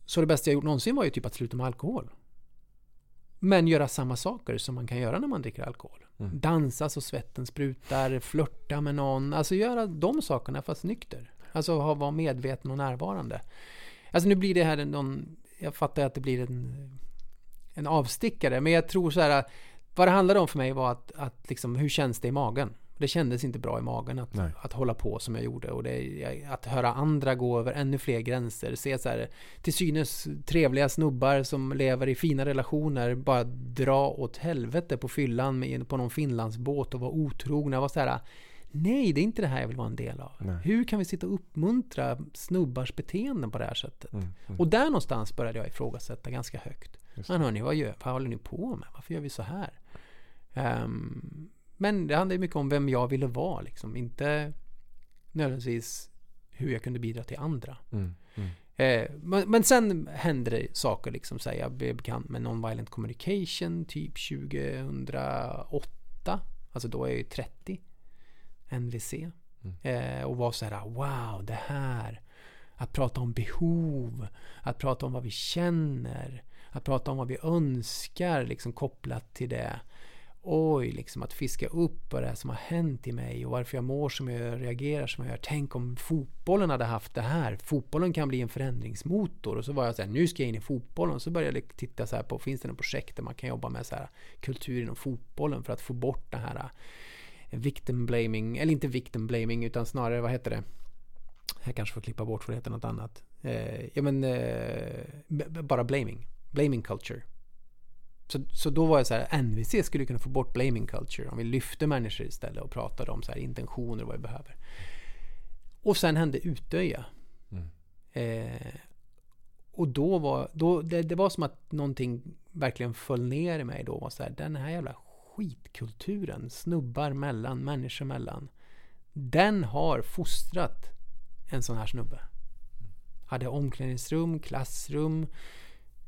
Så det bästa jag gjort någonsin var ju typ att sluta med alkohol. Men göra samma saker som man kan göra när man dricker alkohol. Mm. Dansa så svetten sprutar, flörta med någon. Alltså göra de sakerna fast nykter. Alltså ha, vara medveten och närvarande. Alltså nu blir det här någon... Jag fattar att det blir en, en avstickare. Men jag tror så här... Vad det handlade om för mig var att, att liksom, hur känns det i magen? Det kändes inte bra i magen att, att hålla på som jag gjorde. Och det, att höra andra gå över ännu fler gränser. Se så här, till synes trevliga snubbar som lever i fina relationer bara dra åt helvete på fyllan med, på någon Finlandsbåt och vara otrogna. Var så här, nej, det är inte det här jag vill vara en del av. Nej. Hur kan vi sitta och uppmuntra snubbars beteenden på det här sättet? Mm, mm. Och där någonstans började jag ifrågasätta ganska högt. Men hörni, vad, gör, vad håller ni på med? Varför gör vi så här? Um, men det handlar mycket om vem jag ville vara, liksom. inte nödvändigtvis hur jag kunde bidra till andra. Mm, mm. Eh, men, men, sen hände det saker, liksom, så här, jag blev bekant med Nonviolent Communication typ 2008. Alltså då är jag ju 30. NVC. Mm. Eh, och var så här, wow, det här. Att prata om behov, att prata om vad vi känner, att prata om vad vi önskar, liksom kopplat till det oj, liksom att fiska upp vad det är som har hänt i mig och varför jag mår som jag reagerar som jag gör. Tänk om fotbollen hade haft det här. Fotbollen kan bli en förändringsmotor. Och så var jag så här, nu ska jag in i fotbollen. Och så började jag titta så här på, finns det något projekt där man kan jobba med så här kultur inom fotbollen för att få bort det här eh, victim blaming, eller inte victim blaming utan snarare, vad heter det? Jag kanske får klippa bort för det heter något annat. Eh, ja men, eh, bara blaming. Blaming culture. Så, så då var jag så här, NVC skulle kunna få bort blaming culture om vi lyfte människor istället och pratade om så här intentioner och vad vi behöver. Och sen hände Utöja. Mm. Eh, och då var då, det, det, var som att någonting verkligen föll ner i mig då. Var så här, den här jävla skitkulturen, snubbar mellan, människor mellan. Den har fostrat en sån här snubbe. Mm. Hade omklädningsrum, klassrum,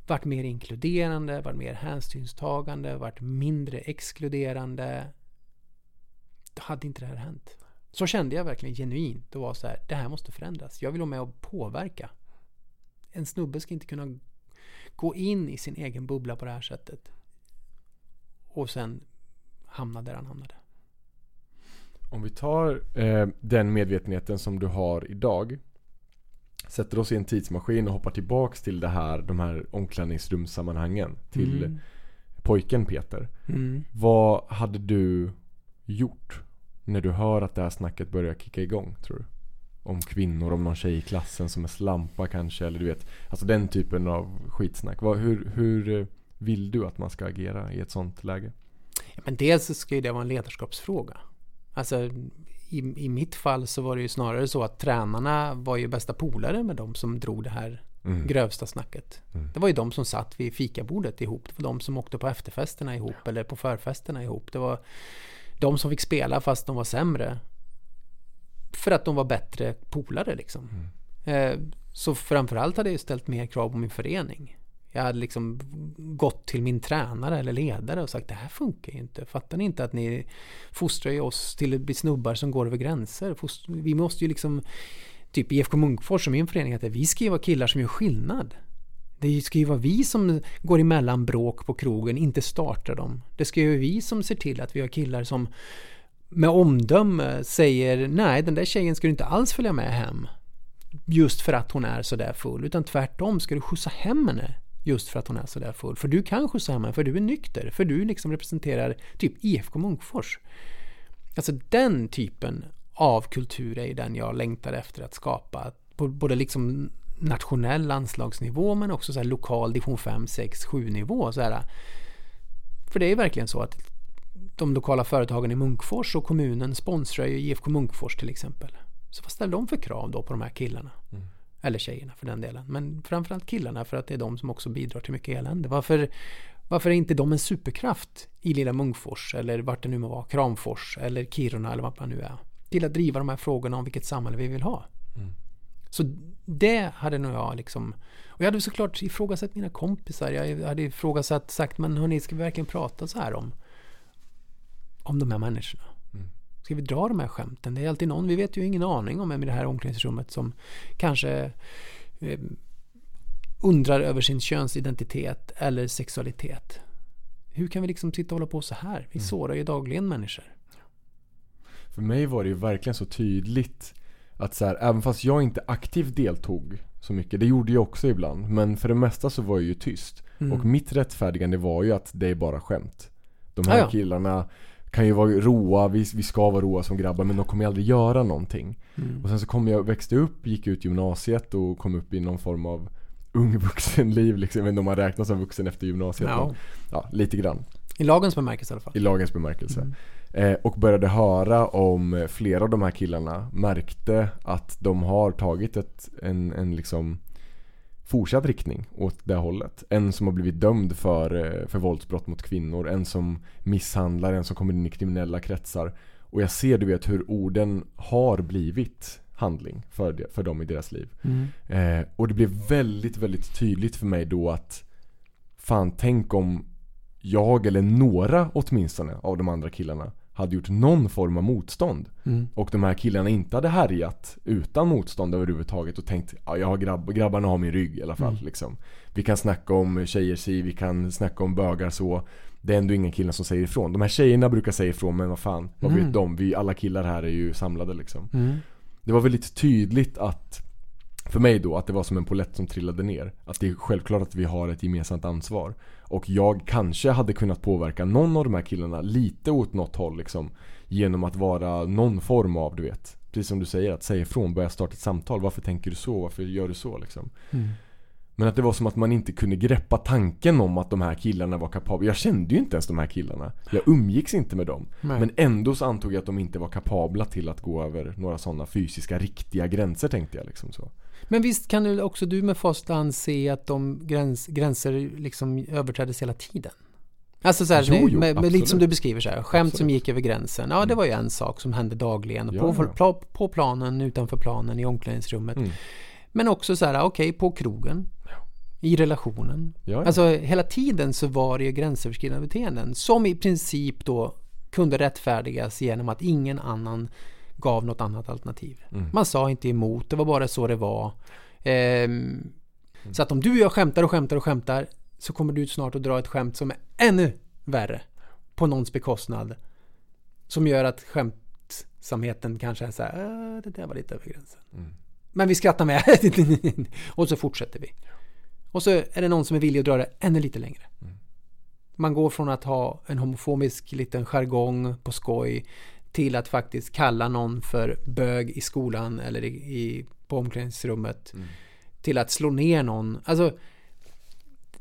varit mer inkluderande, varit mer hänsynstagande, varit mindre exkluderande. Då hade inte det här hänt. Så kände jag verkligen genuint. Det var så här, det här måste förändras. Jag vill vara med och påverka. En snubbe ska inte kunna gå in i sin egen bubbla på det här sättet. Och sen hamna där han hamnade. Om vi tar eh, den medvetenheten som du har idag sätter oss i en tidsmaskin och hoppar tillbaks till det här, de här omklädningsrumssammanhangen. Till mm. pojken Peter. Mm. Vad hade du gjort när du hör att det här snacket börjar kicka igång tror du? Om kvinnor, om någon tjej i klassen som är slampa kanske eller du vet Alltså den typen av skitsnack. Vad, hur, hur vill du att man ska agera i ett sånt läge? Ja, men dels ska ju det vara en ledarskapsfråga. Alltså i, i mitt fall så var det ju snarare så att tränarna var ju bästa polare med de som drog det här mm. grövsta snacket. Mm. Det var ju de som satt vid fikabordet ihop. Det var de som åkte på efterfesterna ihop eller på förfesterna ihop. Det var de som fick spela fast de var sämre. För att de var bättre polare liksom. Eh, så framförallt hade jag ställt mer krav på min förening. Jag hade liksom gått till min tränare eller ledare och sagt det här funkar ju inte. Fattar ni inte att ni fostrar ju oss till att bli snubbar som går över gränser? Vi måste ju liksom, typ IFK Munkfors som min förening att vi ska ju vara killar som gör skillnad. Det ska ju vara vi som går emellan bråk på krogen, inte startar dem. Det ska ju vara vi som ser till att vi har killar som med omdöme säger nej, den där tjejen ska du inte alls följa med hem. Just för att hon är sådär full. Utan tvärtom ska du skjutsa hem henne just för att hon är sådär full. För du kan skjutsa hem henne, för du är nykter. För du liksom representerar typ IFK Munkfors. Alltså den typen av kultur är ju den jag längtar efter att skapa. På både liksom nationell landslagsnivå men också så här lokal division 5, 6, 7 nivå. Så här. För det är verkligen så att de lokala företagen i Munkfors och kommunen sponsrar ju IFK Munkfors till exempel. Så vad ställer de för krav då på de här killarna? Mm. Eller tjejerna för den delen. Men framförallt killarna för att det är de som också bidrar till mycket elände. Varför, varför är inte de en superkraft i lilla Munkfors eller vart det nu må vara, Kramfors eller Kiruna eller vart man nu är. Till att driva de här frågorna om vilket samhälle vi vill ha. Mm. Så det hade nog jag liksom och jag hade såklart ifrågasatt mina kompisar. Jag hade ifrågasatt, sagt men hörni, ska vi verkligen prata så här om om de här människorna? Ska vi dra de här skämten? Det är alltid någon, vi vet ju ingen aning om vem i det här omklädningsrummet som kanske eh, undrar över sin könsidentitet eller sexualitet. Hur kan vi liksom sitta och hålla på så här? Vi Mm. sårar ju dagligen människor. För mig var det ju verkligen så tydligt att så här, även fast jag inte aktivt deltog så mycket, det gjorde jag också ibland, men för det mesta så var jag ju tyst. Mm. Och mitt rättfärdigande var ju att det är bara skämt. De här Ja, ja. killarna kan ju vara roa, vi, vi ska vara roa som grabbar men de kommer ju aldrig göra någonting. Mm. Och sen så kom jag, växte upp, gick ut gymnasiet och kom upp i någon form av ung vuxenliv liksom. Jag vet inte om man räknas som vuxen efter gymnasiet. Men, ja, lite grann. I lagens bemärkelse i alla fall. I lagens bemärkelse. Mm. Eh, och började höra om flera av de här killarna märkte att de har tagit ett, en, en liksom fortsatt riktning åt det hållet. En som har blivit dömd för, eh, för våldsbrott mot kvinnor, en som misshandlar, en som kommer in i kriminella kretsar. Och jag ser du vet hur orden har blivit handling för, det, för dem i deras liv. Mm. Eh, och det blev väldigt, väldigt tydligt för mig då att Fan, tänk om jag eller några åtminstone av de andra killarna hade gjort någon form av motstånd. Mm. Och de här killarna inte hade härjat utan motstånd överhuvudtaget och tänkt ja, jag har grabb, grabbarna har min rygg i alla fall. Mm. Liksom. Vi kan snacka om tjejer si, vi kan snacka om bögar så. Det är ändå ingen killar som säger ifrån. De här tjejerna brukar säga ifrån men vad fan, vad Mm. vet de? Vi, alla killar här är ju samlade liksom. Mm. Det var väldigt tydligt att för mig då, att det var som en polett som trillade ner. Att det är självklart att vi har ett gemensamt ansvar. Och jag kanske hade kunnat påverka någon av de här killarna lite åt något håll liksom. Genom att vara någon form av, du vet. Precis som du säger, att säga ifrån, börja starta ett samtal. Varför tänker du så? Varför gör du så liksom? Mm. Men att det var som att man inte kunde greppa tanken om att de här killarna var kapabla. Jag kände ju inte ens de här killarna. Jag umgicks inte med dem. Nej. Men ändå så antog jag att de inte var kapabla till att gå över några sådana fysiska, riktiga gränser tänkte jag liksom så. Men visst kan du också du med fast se att de gräns, gränser liksom överträddes hela tiden? Alltså så här, Jo, jo, med, med lite som du beskriver så här, skämt som Absolut. gick över gränsen. Ja, det var ju en sak som hände dagligen. Ja, på, ja. på, planen, utanför planen, i omklädningsrummet. Mm. Men också så här, okej, på krogen. I relationen. Ja, ja. Alltså hela tiden så var det ju gränsöverskridande beteenden som i princip då kunde rättfärdigas genom att ingen annan gav något annat alternativ. Mm. Man sa inte emot, det var bara så det var. Ehm, Så att om du och jag skämtar och skämtar och skämtar så kommer du snart att dra ett skämt som är ännu värre på någons bekostnad. Som gör att skämtsamheten kanske är så här, "Äh, det där var lite över gränsen. Mm. Men vi skrattar med. och så fortsätter vi. Och så är det någon som är villig att dra det ännu lite längre. Mm. Man går från att ha en homofobisk liten jargong på skoj till att faktiskt kalla någon för bög i skolan eller i, i, på omklädningsrummet. Mm. Till att slå ner någon. Alltså,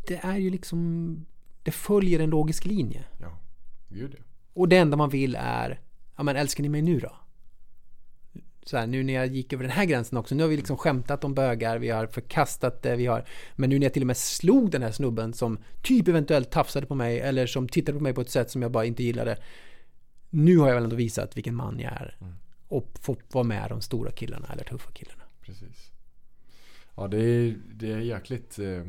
det är ju liksom, det följer en logisk linje. Ja, gud ja. Och det enda man vill är, ja men älskar ni mig nu då? Så här, nu när jag gick över den här gränsen också, nu har vi liksom skämtat om bögar, vi har förkastat det, vi har, men nu när jag till och med slog den här snubben som typ eventuellt tafsade på mig eller som tittade på mig på ett sätt som jag bara inte gillade. Nu har jag väl ändå visat vilken man jag är. Mm. Och fått vara med de stora killarna eller tuffa killarna. Precis. Ja, det är, det är jäkligt... Eh,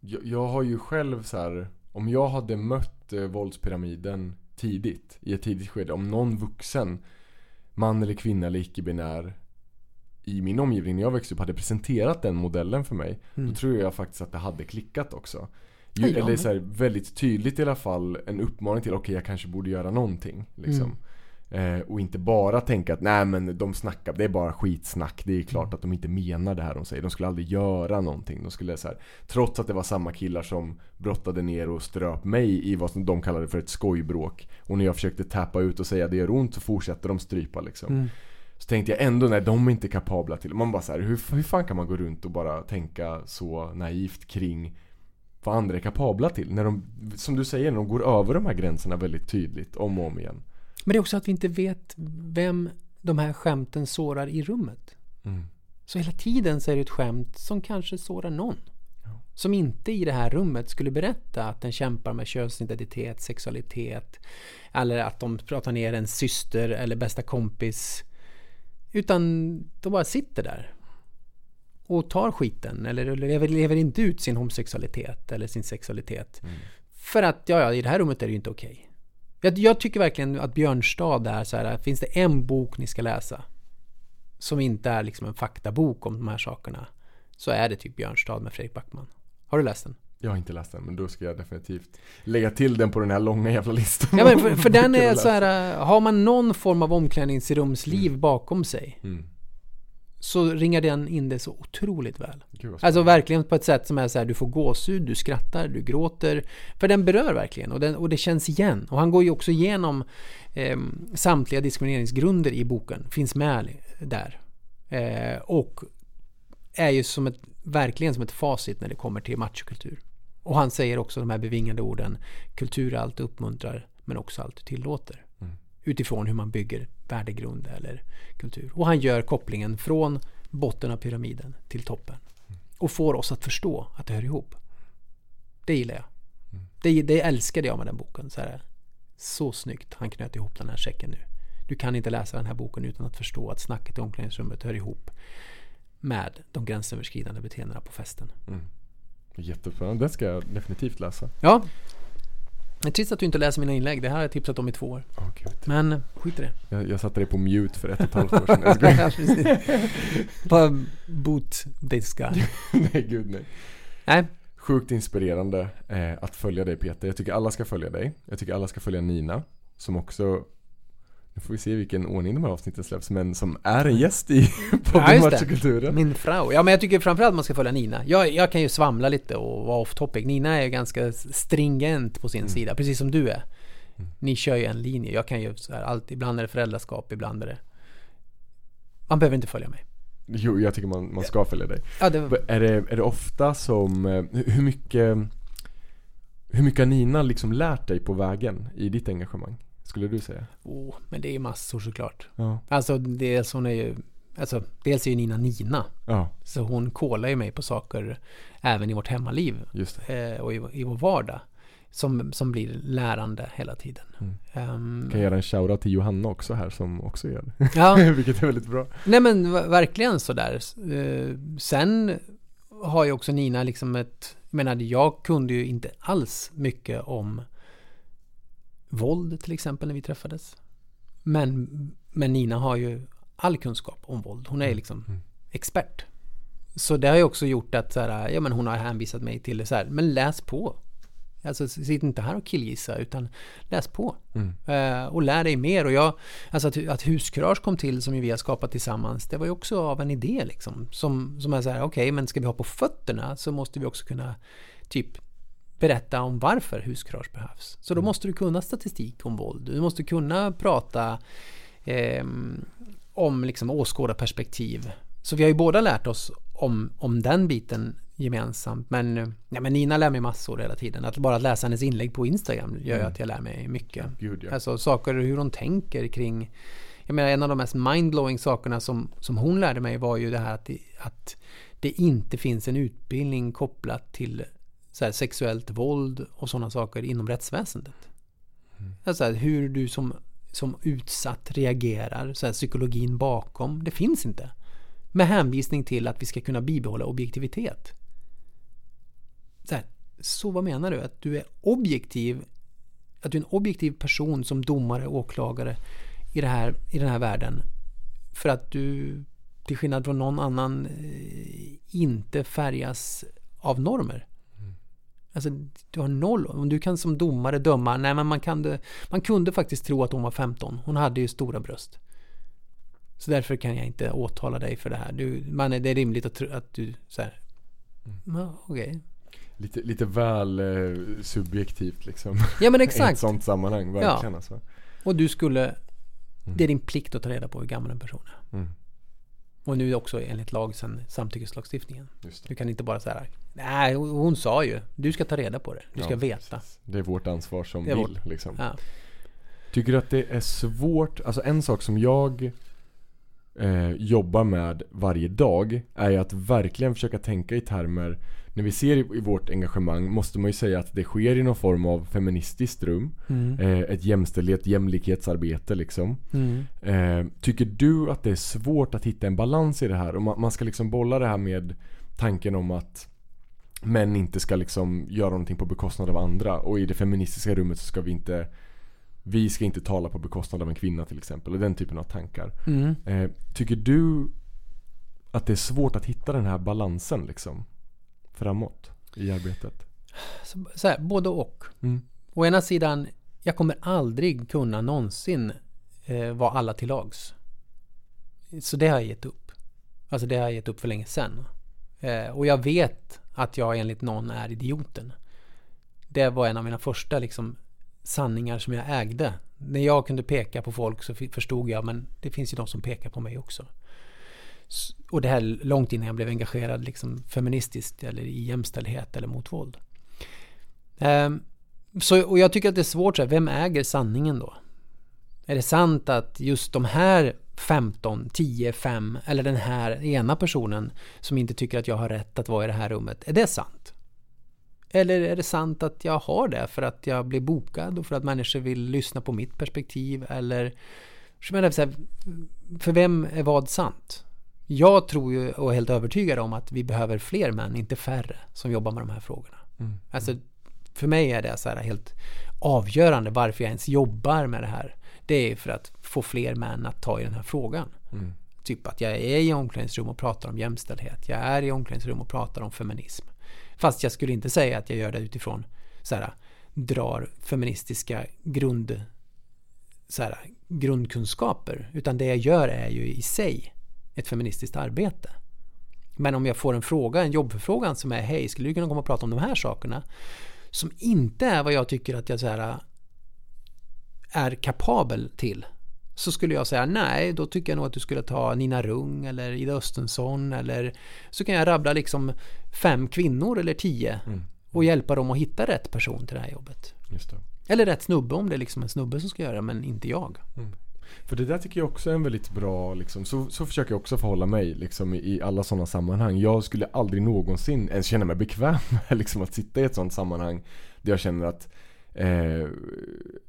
jag, jag har ju själv så här, om jag hade mött eh, våldspyramiden tidigt, i ett tidigt skede, om någon vuxen, man eller kvinna eller icke-binär i min omgivning när jag växte upp hade presenterat den modellen för mig, Mm. då tror jag faktiskt att det hade klickat också. Ju, eller så här, väldigt tydligt i alla fall en uppmaning till, okej jag kanske borde göra någonting. Liksom. Eh, och inte bara tänka att nej men de snackar, det är bara skitsnack. Det är klart att de inte menar det här de säger. De skulle aldrig göra någonting. De skulle så här, trots att det var samma killar som brottade ner och ströp mig i vad som de kallade för ett skojbråk. Och när jag försökte tappa ut och säga det gör ont så fortsätter de strypa liksom. Mm. Så tänkte jag ändå, nej de är inte kapabla till Man bara så här, hur, hur fan kan man gå runt och bara tänka så naivt kring vad andra är kapabla till? När de, som du säger, när de går över de här gränserna väldigt tydligt om och om igen. Men det är också att vi inte vet vem de här skämten sårar i rummet. Mm. Så hela tiden så är det ett skämt som kanske sårar någon. Ja. Som inte i det här rummet skulle berätta att den kämpar med könsidentitet, sexualitet. Eller att de pratar ner en syster eller bästa kompis. Utan de bara sitter där. Och tar skiten. Eller lever, lever inte ut sin homosexualitet eller sin sexualitet. För att, ja, ja, i det här rummet är det ju inte okej. Jag, jag tycker verkligen att Björnstad är så här, finns det en bok ni ska läsa som inte är liksom en faktabok om de här sakerna så är det typ Björnstad med Fredrik Backman. Har du läst den? Jag har inte läst den, men då ska jag definitivt lägga till den på den här långa jävla listan. Ja men för, för den är så här, har man någon form av omklädningsrumsliv bakom sig Mm. Så ringar den in det så otroligt väl. Alltså verkligen på ett sätt som är så här, du får gåshud, du skrattar, du gråter. För den berör verkligen och, den, och det känns igen. Och han går ju också igenom eh, samtliga diskrimineringsgrunder i boken, finns med där. Eh, och är ju som ett, verkligen som ett facit när det kommer till machokultur. Och han säger också de här bevingade orden, kultur är allt uppmuntrar, men också allt tillåter. Mm. Utifrån hur man bygger värdegrund eller kultur. Och han gör kopplingen från botten av pyramiden till toppen. Och får oss att förstå att det hör ihop. Det gillar jag. Det, det älskade jag med den boken. Så, här, så snyggt han knöt ihop den här säcken nu. Du kan inte läsa den här boken utan att förstå att snacket i omklädningsrummet hör ihop med de gränsöverskridande beteendena på festen. Jättespännande, den ska jag definitivt läsa. Ja, det är trist att du inte läser mina inlägg. Det här har jag tipsat om i två år. Gud. Men skit i det. Jag, jag satte det på mute för ett och ett halvt år sedan. Jag skojar. Ja, precis. Bara boot this guy. nej gud nej. Nej, Sjukt inspirerande eh, att följa dig Peter. Jag tycker alla ska följa dig. Jag tycker alla ska följa Nina. Som också, nu får vi se vilken ordning de här avsnitten släpps, men som är en gäst i Ja, podden. Machokulturen. min frau. Ja, men jag tycker framförallt man ska följa Nina. Jag, jag kan ju svamla lite och vara off topic. Nina är ju ganska stringent på sin Mm. sida, precis som du är. Ni kör ju en linje. Jag kan ju så här, allt, ibland är det föräldraskap, ibland är det... Man behöver inte följa mig. Jo, jag tycker man, man ska följa dig. Ja, det, Är det, är det ofta som, eh, hur mycket Hur mycket har Nina liksom lärt dig på vägen i ditt engagemang? Skulle du säga? oh, men det är massor såklart. Ja. Alltså, dels hon är ju... Alltså, dels är ju Nina Nina. Ja, Så hon kollar ju mig på saker även i vårt hemmaliv eh, och i, i vår vardag. Som, som blir lärande hela tiden. Mm. Ehm, Kan göra en shoutout till Johanna också här som också gör det. ja, Vilket är väldigt bra. nej men ver- verkligen sådär. Eh, sen har ju också Nina liksom ett... Jag menar, jag kunde ju inte alls mycket om våld till exempel när vi träffades. Men, men Nina har ju all kunskap om våld. Hon är liksom Mm. expert. Så det har ju också gjort att så här, ja, men hon har hänvisat mig till så här, men läs på. Alltså sitt inte här och killgissa utan läs på. Mm. Eh, och lär dig mer. Och jag, alltså att, att huskurage kom till som ju vi har skapat tillsammans, det var ju också av en idé liksom. Som, som är så här, okej, men ska vi ha på fötterna så måste vi också kunna typ berätta om varför huskurage behövs. Så då måste du kunna statistik om våld. Du måste kunna prata ehm, om liksom åskådarperspektiv. Så vi har ju båda lärt oss om, om den biten gemensamt. Men, eh, ja, men Nina lär mig massor hela tiden. Att bara läsa hennes inlägg på Instagram gör Mm. att jag lär mig mycket. Gud ja. Alltså saker, hur hon tänker kring... Jag menar en av de mest mindblowing sakerna som, som hon lärde mig var ju det här att att det inte finns en utbildning kopplat till så här, sexuellt våld och sådana saker inom rättsväsendet. Mm. Alltså här, hur du som som utsatt reagerar, så här, psykologin bakom, det finns inte. Med hänvisning till att vi ska kunna bibehålla objektivitet. Så, här, så vad menar du? Att du är objektiv att du är en objektiv person som domare och åklagare i, det här, i den här världen. För att du, till skillnad från någon annan, eh, inte färgas av normer. Alltså, du har noll. Om du kan som domare döma, nej men man, kan, man kunde faktiskt tro att hon var 15. Hon hade ju stora bröst. Så därför kan jag inte åtala dig för det här. Du, man, det är rimligt att, att du så här, mm. okej, okay. Lite, lite väl eh, subjektivt liksom. Ja men exakt. I ett sånt sammanhang, verkligen ja. alltså. Och du skulle, mm. det är din plikt att ta reda på hur gammal en person är. Mm. Och nu också enligt lag sen samtyckeslagstiftningen. Du kan inte bara säga Nej, hon sa ju. Du ska ta reda på det. Du ska ja, veta. Precis. Det är vårt ansvar som vill. Vårt, liksom. Ja. Tycker du att det är svårt? Alltså en sak som jag eh, jobbar med varje dag är ju att verkligen försöka tänka i termer när vi ser i, i, vårt engagemang måste man ju säga att det sker i någon form av feministiskt rum. Mm. Eh, ett jämställdhet, jämlikhetsarbete liksom. Mm. Eh, tycker du att det är svårt att hitta en balans i det här? Och man, man, ska liksom bolla det här med tanken om att män inte ska liksom göra någonting på bekostnad av andra. Och i det feministiska rummet så ska vi inte vi ska inte tala på bekostnad av en kvinna till exempel. Och den typen av tankar. Mm. Eh, tycker du att det är svårt att hitta den här balansen liksom? framåt i arbetet? Så, så här, både och. Mm. Å ena sidan, jag kommer aldrig kunna någonsin eh, vara alla till lags. Så det har jag gett upp. Alltså det har jag gett upp för länge sedan. Eh, och jag vet att jag enligt någon är idioten. Det var en av mina första liksom, sanningar som jag ägde. När jag kunde peka på folk så förstod jag, men det finns ju de som pekar på mig också och det här långt innan jag blev engagerad liksom feministiskt eller i jämställdhet eller mot våld. Ehm, så, och jag tycker att det är svårt, så här, vem äger sanningen då? Är det sant att just de här 15, 10, 5 eller den här ena personen som inte tycker att jag har rätt att vara i det här rummet, är det sant? Eller är det sant att jag har det för att jag blir bokad och för att människor vill lyssna på mitt perspektiv eller för vem är vad sant? Jag tror ju och är helt övertygad om att vi behöver fler män, inte färre, som jobbar med de här frågorna. Mm. Alltså, för mig är det så här helt avgörande varför jag ens jobbar med det här. Det är för att få fler män att ta i den här frågan. Mm. Typ att jag är i omklädningsrum och pratar om jämställdhet. Jag är i omklädningsrum och pratar om feminism. Fast jag skulle inte säga att jag gör det utifrån så här, drar feministiska grund, så här, grundkunskaper. Utan det jag gör är ju i sig ett feministiskt arbete. Men om jag får en fråga, en jobbförfrågan som är Hej, skulle du kunna komma och prata om de här sakerna? Som inte är vad jag tycker att jag så här, är kapabel till. Så skulle jag säga nej, då tycker jag nog att du skulle ta Nina Rung eller Ida Östensson eller så kan jag rabbla liksom fem kvinnor eller tio mm. och hjälpa dem att hitta rätt person till det här jobbet. Det. Eller rätt snubbe om det är liksom en snubbe som ska göra det men inte jag. Mm. För det där tycker jag också är en väldigt bra, liksom, så, så försöker jag också förhålla mig liksom, i alla sådana sammanhang. Jag skulle aldrig någonsin ens känna mig bekväm med liksom, att sitta i ett sådant sammanhang där jag känner att eh,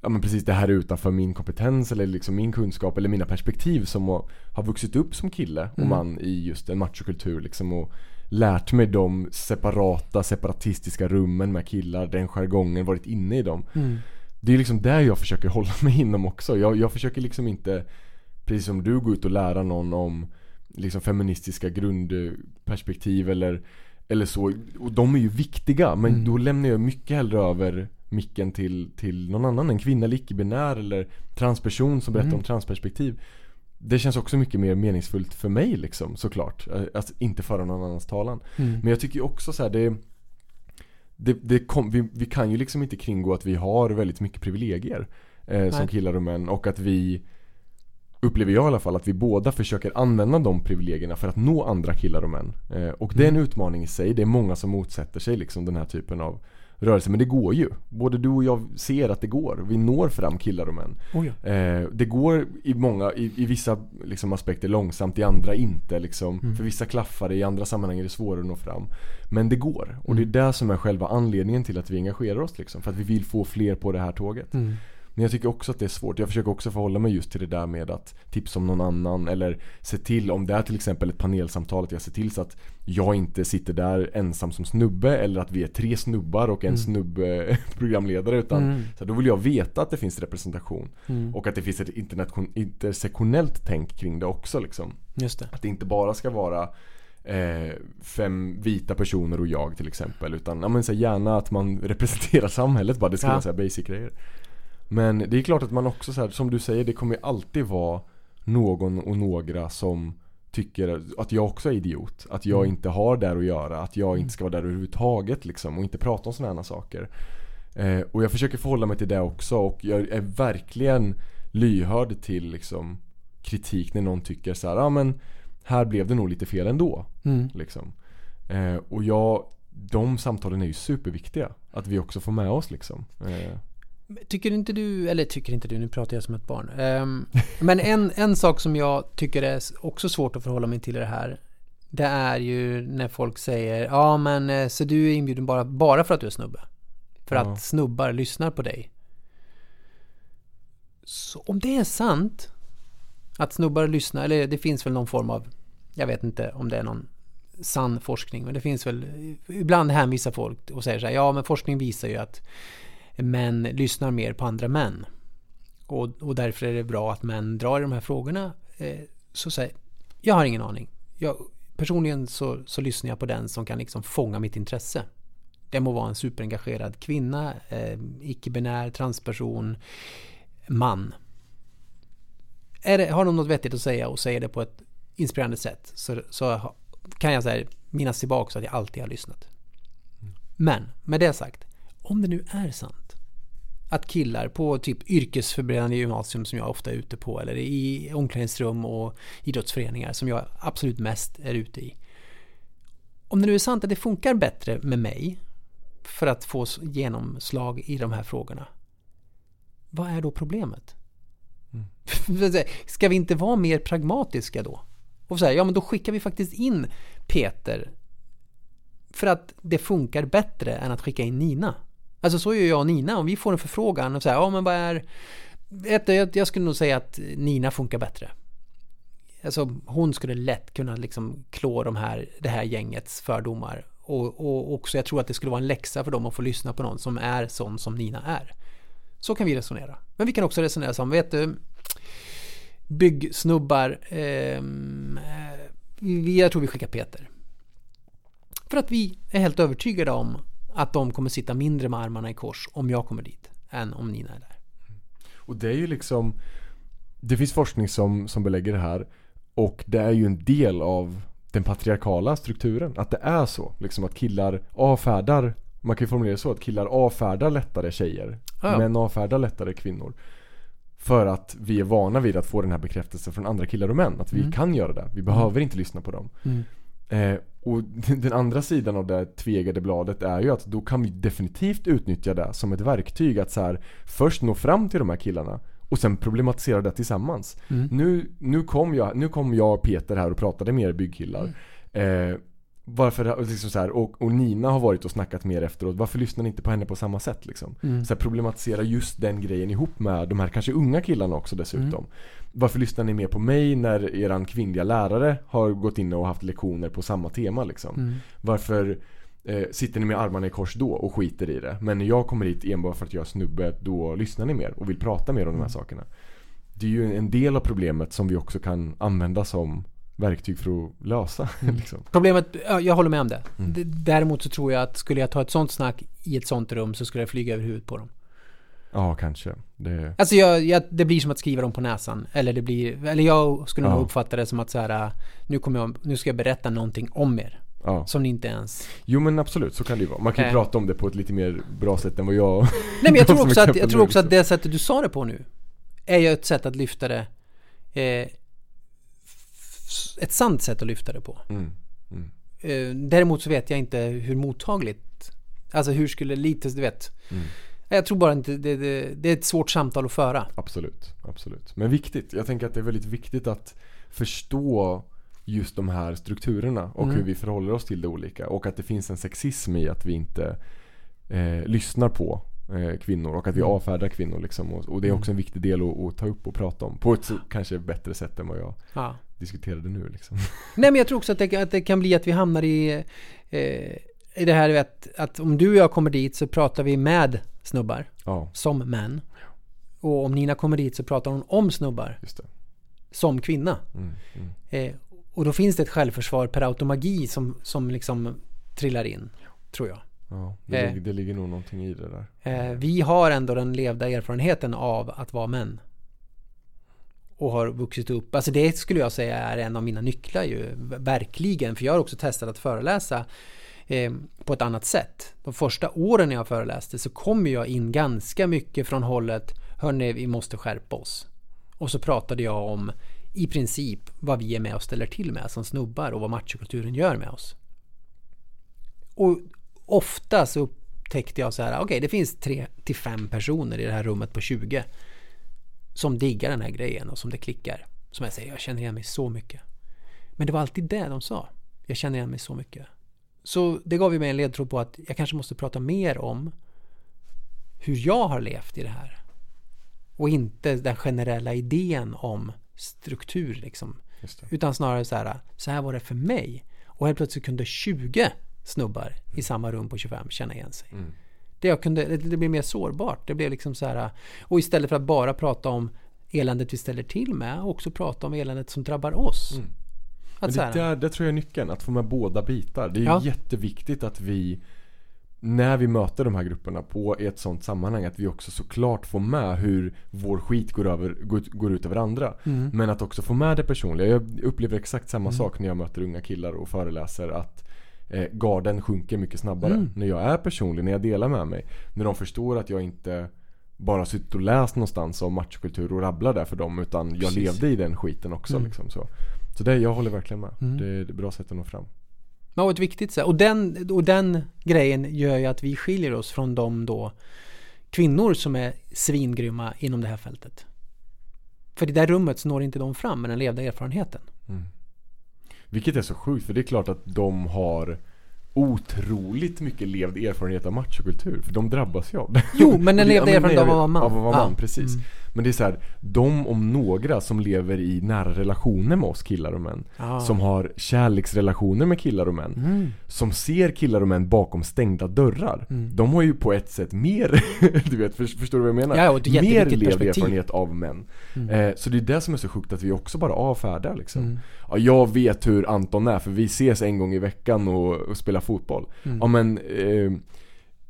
ja, men precis det här är utanför min kompetens eller liksom min kunskap eller mina perspektiv som har vuxit upp som kille och mm. man i just en machokultur liksom, och lärt mig de separata, separatistiska rummen med killar, den jargongen, varit inne i dem. Mm. Det är liksom där jag försöker hålla mig inom också. Jag, jag försöker liksom inte, precis som du, gå ut och lära någon om liksom feministiska grundperspektiv eller, eller så. Och de är ju viktiga, men mm. då lämnar jag mycket hellre över micken till, till någon annan. En kvinna eller icke-binär eller transperson som berättar mm. om transperspektiv. Det känns också mycket mer meningsfullt för mig liksom såklart. Att inte föra någon annans talan. Mm. Men jag tycker också så här, det det, det kom, vi, vi, kan ju liksom inte kringgå att vi har väldigt mycket privilegier eh, som killar och män och att vi upplever jag i alla fall att vi båda försöker använda de privilegierna för att nå andra killar och män. Eh, och det är en mm. utmaning i sig. Det är många som motsätter sig liksom den här typen av rörelse. Men det går ju. Både du och jag ser att det går. Vi når fram killar och män. Oh ja. eh, det går i många, i, i vissa liksom, aspekter långsamt, i andra inte. Liksom. Mm. För vissa klaffar det, i andra sammanhang är det svårare att nå fram. Men det går. Och mm. det är det som är själva anledningen till att vi engagerar oss. Liksom, för att vi vill få fler på det här tåget. Mm. Men jag tycker också att det är svårt. Jag försöker också förhålla mig just till det där med att tipsa om någon annan eller se till, om det är till exempel ett panelsamtal, att jag ser till så att jag inte sitter där ensam som snubbe eller att vi är tre snubbar och en Mm. snubbe programledare utan Mm. så då vill jag veta att det finns representation Mm. och att det finns ett intersektionellt tänk kring det också liksom. Just det. Att det inte bara ska vara eh, fem vita personer och jag till exempel. Utan ja, men, så gärna att man representerar samhället bara. Det ska Ja. vara basic grejer. Men det är klart att man också så här, som du säger, det kommer ju alltid vara någon och några som tycker att jag också är idiot. Att jag Mm. inte har där att göra. Att jag Mm. inte ska vara där överhuvudtaget liksom. Och inte prata om sådana här saker. Eh, och jag försöker förhålla mig till det också. Och jag är verkligen lyhörd till liksom kritik när någon tycker så här, ja men här blev det nog lite fel ändå. Mm. Liksom. Eh, och jag, de samtalen är ju superviktiga. Att vi också får med oss liksom. Eh, Tycker inte du, eller tycker inte du, nu pratar jag som ett barn. Ehm, men en, en sak som jag tycker är också svårt att förhålla mig till i det här. Det är ju när folk säger, ja men eh, så du är inbjuden bara, bara för att du är snubbe. För Ja. att snubbar lyssnar på dig. Så om det är sant, att snubbar lyssnar, eller det finns väl någon form av, jag vet inte om det är någon sann forskning, men det finns väl, ibland hänvisar folk och säger så här, ja men forskning visar ju att män lyssnar mer på andra män. Och, och därför är det bra att män drar i de här frågorna. Eh, så säger jag har ingen aning. Jag, personligen så, så lyssnar jag på den som kan liksom fånga mitt intresse. Det må vara en superengagerad kvinna, eh, icke-binär, transperson, man. Det, har de något vettigt att säga och säger det på ett inspirerande sätt så, så kan jag så här, minnas tillbaka så att jag alltid har lyssnat. Men med det sagt, om det nu är sant att killar på typ yrkesförberedande gymnasium som jag ofta är ute på eller i omklädningsrum och idrottsföreningar som jag absolut mest är ute i. Om det nu är sant att det funkar bättre med mig för att få genomslag i de här frågorna. Vad är då problemet? Ska vi inte vara mer pragmatiska då? Och säga, ja men då skickar vi faktiskt in Peter för att det funkar bättre än att skicka in Nina. Alltså så gör jag och Nina. Om vi får en förfrågan och säger, ja men vad är... Ett, jag, jag skulle nog säga att Nina funkar bättre. Alltså hon skulle lätt kunna liksom klå de här, det här gängets fördomar. Och, och också jag tror att det skulle vara en läxa för dem att få lyssna på någon som är sån som Nina är. Så kan vi resonera. Men vi kan också resonera som, vet du, byggsnubbar, ehm, eh, jag tror vi skickar Peter. För att vi är helt övertygade om att de kommer sitta mindre med armarna i kors om jag kommer dit än om Nina är där. Och det är ju liksom Det finns forskning som, som belägger det här Och det är ju en del av den patriarkala strukturen Att det är så, liksom att killar avfärdar Man kan ju formulera det så att killar avfärdar lättare tjejer Ja. Män avfärdar lättare kvinnor För att vi är vana vid att få den här bekräftelsen från andra killar och män Att vi Mm. kan göra det, vi behöver inte lyssna på dem Mm. Eh, och den andra sidan av det tvegade bladet är ju att då kan vi definitivt utnyttja det som ett verktyg att så här, först nå fram till de här killarna och sen problematisera det tillsammans. Mm. Nu, nu, kom jag, nu kom jag och Peter här och pratade med er byggkillar. Eh, varför, liksom så här, och, och Nina har varit och snackat med er efteråt. Varför lyssnar ni inte på henne på samma sätt liksom? Mm. Så här, problematisera just den grejen ihop med de här kanske unga killarna också dessutom. Mm. Varför lyssnar ni mer på mig när eran kvinnliga lärare har gått in och haft lektioner på samma tema liksom? Mm. Varför eh, sitter ni med armarna i kors då och skiter i det? Men när jag kommer hit enbart för att jag är snubbe, då lyssnar ni mer och vill prata mer om de här sakerna. Det är ju en del av problemet som vi också kan använda som verktyg för att lösa. liksom. Problemet, ja, jag håller med om det. Mm. Däremot så tror jag att skulle jag ta ett sånt snack i ett sånt rum så skulle jag flyga över huvudet på dem. Ja, kanske. Det, Alltså jag, jag, det blir som att skriva dem på näsan. Eller det blir, eller jag skulle nog Ja. uppfatta det som att så här, nu kommer jag, nu ska jag berätta någonting om er. ja. Som ni inte ens... Jo men absolut, så kan det ju vara. Man kan ju Eh. prata om det på ett lite mer bra sätt än vad jag... Nej men jag tror också, att, jag tror också att liksom. det sättet du sa det på nu är ju ett sätt att lyfta det eh, ett sant sätt att lyfta det på. Mm. Mm. Eh, däremot så vet jag inte hur mottagligt Alltså hur skulle lite, du vet Mm. Jag tror bara inte, det, det, det är ett svårt samtal att föra Absolut, absolut. Men viktigt. Jag tänker att det är väldigt viktigt att förstå just de här strukturerna och Mm. hur vi förhåller oss till det olika. Och att det finns en sexism i att vi inte eh, lyssnar på eh, kvinnor och att vi Mm. avfärdar kvinnor liksom. Och, det är också en viktig del att, att ta upp och prata om. På ett kanske bättre sätt än vad jag Ja. Diskuterade nu liksom. Nej men jag tror också att det, att det kan bli att vi hamnar i, eh, i det här vet, att om du och jag kommer dit så pratar vi med snubbar, Ja, som män. Och om Nina kommer dit så pratar hon om snubbar, som kvinna. Mm, mm. Eh, och då finns det ett självförsvar per automagi som, som liksom trillar in, tror jag. Ja, det, Eh. ligger, det ligger nog någonting i det där. Eh, vi har ändå den levda erfarenheten av att vara män. Och har vuxit upp. Alltså det skulle jag säga är en av mina nycklar ju. Verkligen. För jag har också testat att föreläsa eh, på ett annat sätt. De första åren när jag föreläste så kom jag in ganska mycket från hållet Hörni, vi måste skärpa oss. Och så pratade jag om i princip vad vi är med och ställer till med som snubbar och vad machokulturen gör med oss. Och ofta så upptäckte jag så här, okej det finns tre till fem personer i det här rummet på 20 som diggar den här grejen och som det klickar. Som jag säger, jag känner igen mig så mycket. Men det var alltid det de sa. Jag känner igen mig så mycket. Så det gav ju mig en ledtråd på att jag kanske måste prata mer om hur jag har levt i det här. Och inte den generella idén om struktur liksom. Utan snarare så här, så här var det för mig. Och helt plötsligt kunde 20 snubbar i samma rum på 25 känna igen sig. Mm. Det, jag kunde, det, blev mer sårbart. Det blev liksom så här, och istället för att bara prata om eländet vi ställer till med, också prata om eländet som drabbar oss. Mm. Att Men det, där, det tror jag är nyckeln, att få med båda bitar. Det är Ja. jätteviktigt att vi när vi möter de här grupperna på ett sånt sammanhang att vi också såklart får med hur vår skit går, över, går, ut över andra. Mm. Men att också få med det personliga. Jag upplever exakt samma sak när jag möter unga killar och föreläser att eh, garden sjunker mycket snabbare. Mm. När jag är personlig, när jag delar med mig. När de förstår att jag inte bara suttit och läst någonstans om machokultur och rabblar där för dem. Utan jag Precis. levde i den skiten också. Mm. Liksom, så så det, jag håller verkligen med. Mm. Det, är ett bra sätt att nå fram. Ja, och ett viktigt sätt. Och den, och den grejen gör ju att vi skiljer oss från de då kvinnor som är svingrymma inom det här fältet. För i det där rummet så når inte de fram med den levda erfarenheten. Vilket är så sjukt för det är klart att de har otroligt mycket levd erfarenhet av machokultur. För de drabbas ju av det. Jo, men den men erfarenheten av att vara man. Av att vara man, precis. Mm. Men det är så här, de om några som lever i nära relationer med oss killar och män. Ja. Som har kärleksrelationer med killar och män. Mm. Som ser killar och män bakom stängda dörrar. Mm. De har ju på ett sätt mer, du vet, för, förstår du vad jag menar? Ja, och mer levd erfarenhet av män. Mm. Eh, så det är det som är så sjukt att vi också bara avfärdar liksom. Mm. Ja, jag vet hur Anton är för vi ses en gång i veckan och, och spelar fotboll. Mm. Ja men, eh,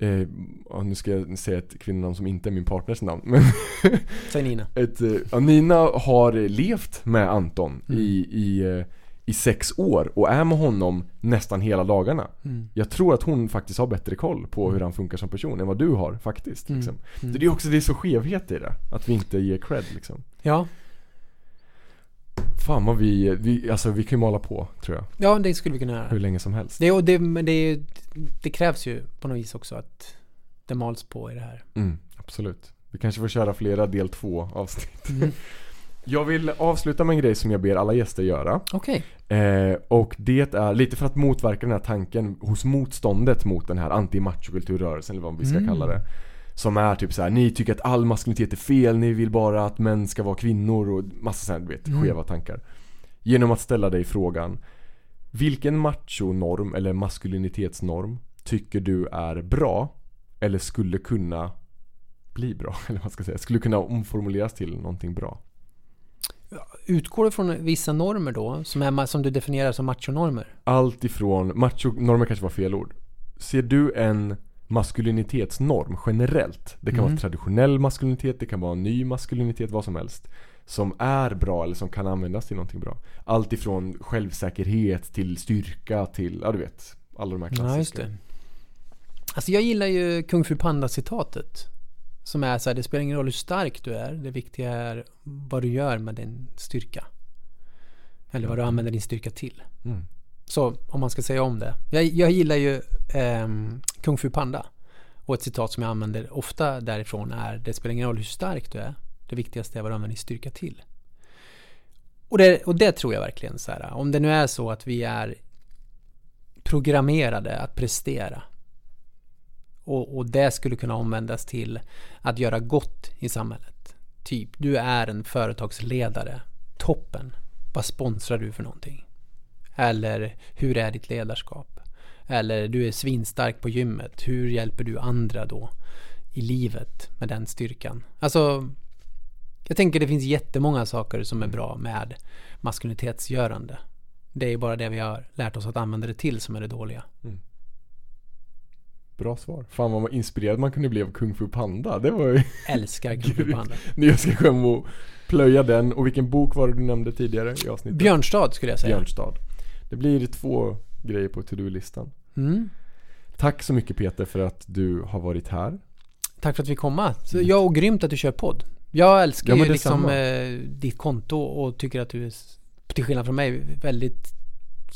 eh, ja, nu ska jag säga ett kvinnonamn som inte är min partners namn. Men Säg Nina. ett, eh, ja, Nina har levt med Anton Mm. i, i, eh, i sex år och är med honom nästan hela dagarna. Mm. Jag tror att hon faktiskt har bättre koll på hur han funkar som person än vad du har faktiskt. Mm. Liksom. Mm. Det är också det är så skevhet i det. Att vi inte ger cred liksom. Ja. Fan vad vi, vi, alltså vi kan ju mala på tror jag. ja, det skulle vi kunna göra. Hur länge som helst. Det, och det, men det, det krävs ju på något vis också att det mals på i det här. Mm, absolut. Vi kanske får köra flera del två avsnitt. Mm. Jag vill avsluta med en grej som jag ber alla gäster göra. Okej. Eh, och det är lite för att motverka den här tanken hos motståndet mot den här anti-machokulturrörelsen eller vad vi ska Mm. kalla det. Som är typ så här: ni tycker att all maskulinitet är fel, ni vill bara att män ska vara kvinnor och massa sådana du vet, Mm. skeva tankar. Genom att ställa dig frågan Vilken machonorm eller maskulinitetsnorm tycker du är bra? Eller skulle kunna bli bra? Eller vad man ska säga, skulle kunna omformuleras till någonting bra? Utgår du från vissa normer då, som, är, som du definierar som machonormer? Allt ifrån, macho-normer kanske var fel ord. Ser du en maskulinitetsnorm generellt? Det kan Mm. vara traditionell maskulinitet, det kan vara ny maskulinitet, vad som helst. Som är bra eller som kan användas till någonting bra. Allt ifrån självsäkerhet till styrka till, ja du vet. Alla de här klassiska. Ja, just det. Alltså jag gillar ju Kung Fu Panda-citatet. Som är så här, det spelar ingen roll hur stark du är. Det viktiga är vad du gör med din styrka. Eller vad du använder din styrka till. Mm. Så om man ska säga om det. Jag, jag gillar ju eh, Kung Fu Panda. Och ett citat som jag använder ofta därifrån är Det spelar ingen roll hur stark du är. Det viktigaste är vad du använder din styrka till. Och det, och det tror jag verkligen så här. Om det nu är så att vi är programmerade att prestera. Och, och det skulle kunna omvändas till att göra gott i samhället. Typ, du är en företagsledare. Toppen. Vad sponsrar du för någonting? Eller hur är ditt ledarskap? Eller du är svinstark på gymmet. Hur hjälper du andra då i livet med den styrkan? Alltså, jag tänker det finns jättemånga saker som är bra med maskulinitetsgörande. Det är bara det vi har lärt oss att använda det till som är det dåliga. Bra svar. Fan vad inspirerad man kunde bli av Kung Fu Panda. Det var ju... Älskar Kung Fu Panda. Nu jag ska gå hem och plöja den. Och vilken bok var det du nämnde tidigare i avsnittet? Björnstad skulle jag säga. Björnstad. Det blir två grejer på to-do-listan. Mm. Tack så mycket Peter för att du har varit här. Tack för att vi komma. Så jag och grymt att du kör podd. Jag älskar Ja, ju liksom eh, ditt konto och tycker att du är, till skillnad från mig, väldigt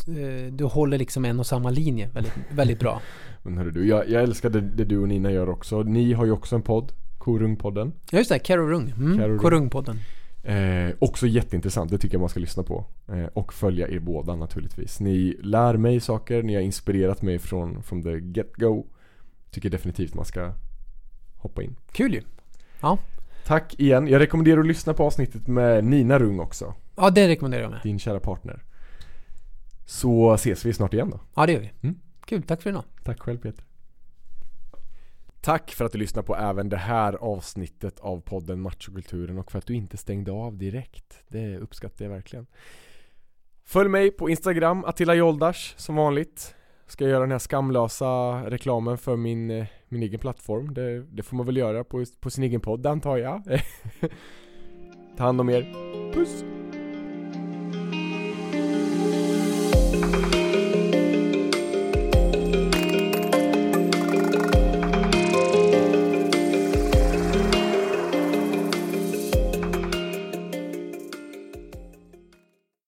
eh, du håller liksom en och samma linje väldigt, väldigt bra. Men hörru du, jag, jag älskar det, det du och Nina gör också. Ni har ju också en podd, Korungpodden. Ja just det, Karo Rung. Mm, Rung. Korungpodden. Eh, också jätteintressant, det tycker jag man ska lyssna på. Eh, och följa er båda naturligtvis. Ni lär mig saker, ni har inspirerat mig från from the get-go. Tycker definitivt man ska hoppa in. Kul ju. Tack igen. Jag rekommenderar att lyssna på avsnittet med Nina Rung också. Ja, det rekommenderar jag med. Din kära partner. Så ses vi snart igen då. Ja, det gör vi. Mm. Kul, tack för idag. Tack själv Peter. Tack för att du lyssnade på även det här avsnittet av podden Machokulturen och för att du inte stängde av direkt. Det uppskattar jag verkligen. Följ mig på Instagram, Attila Joldash som vanligt. Ska jag göra den här skamlösa reklamen för min, eh, min egen plattform. Det, det får man väl göra på, på sin egen podd antar jag. Ta hand om er. Puss!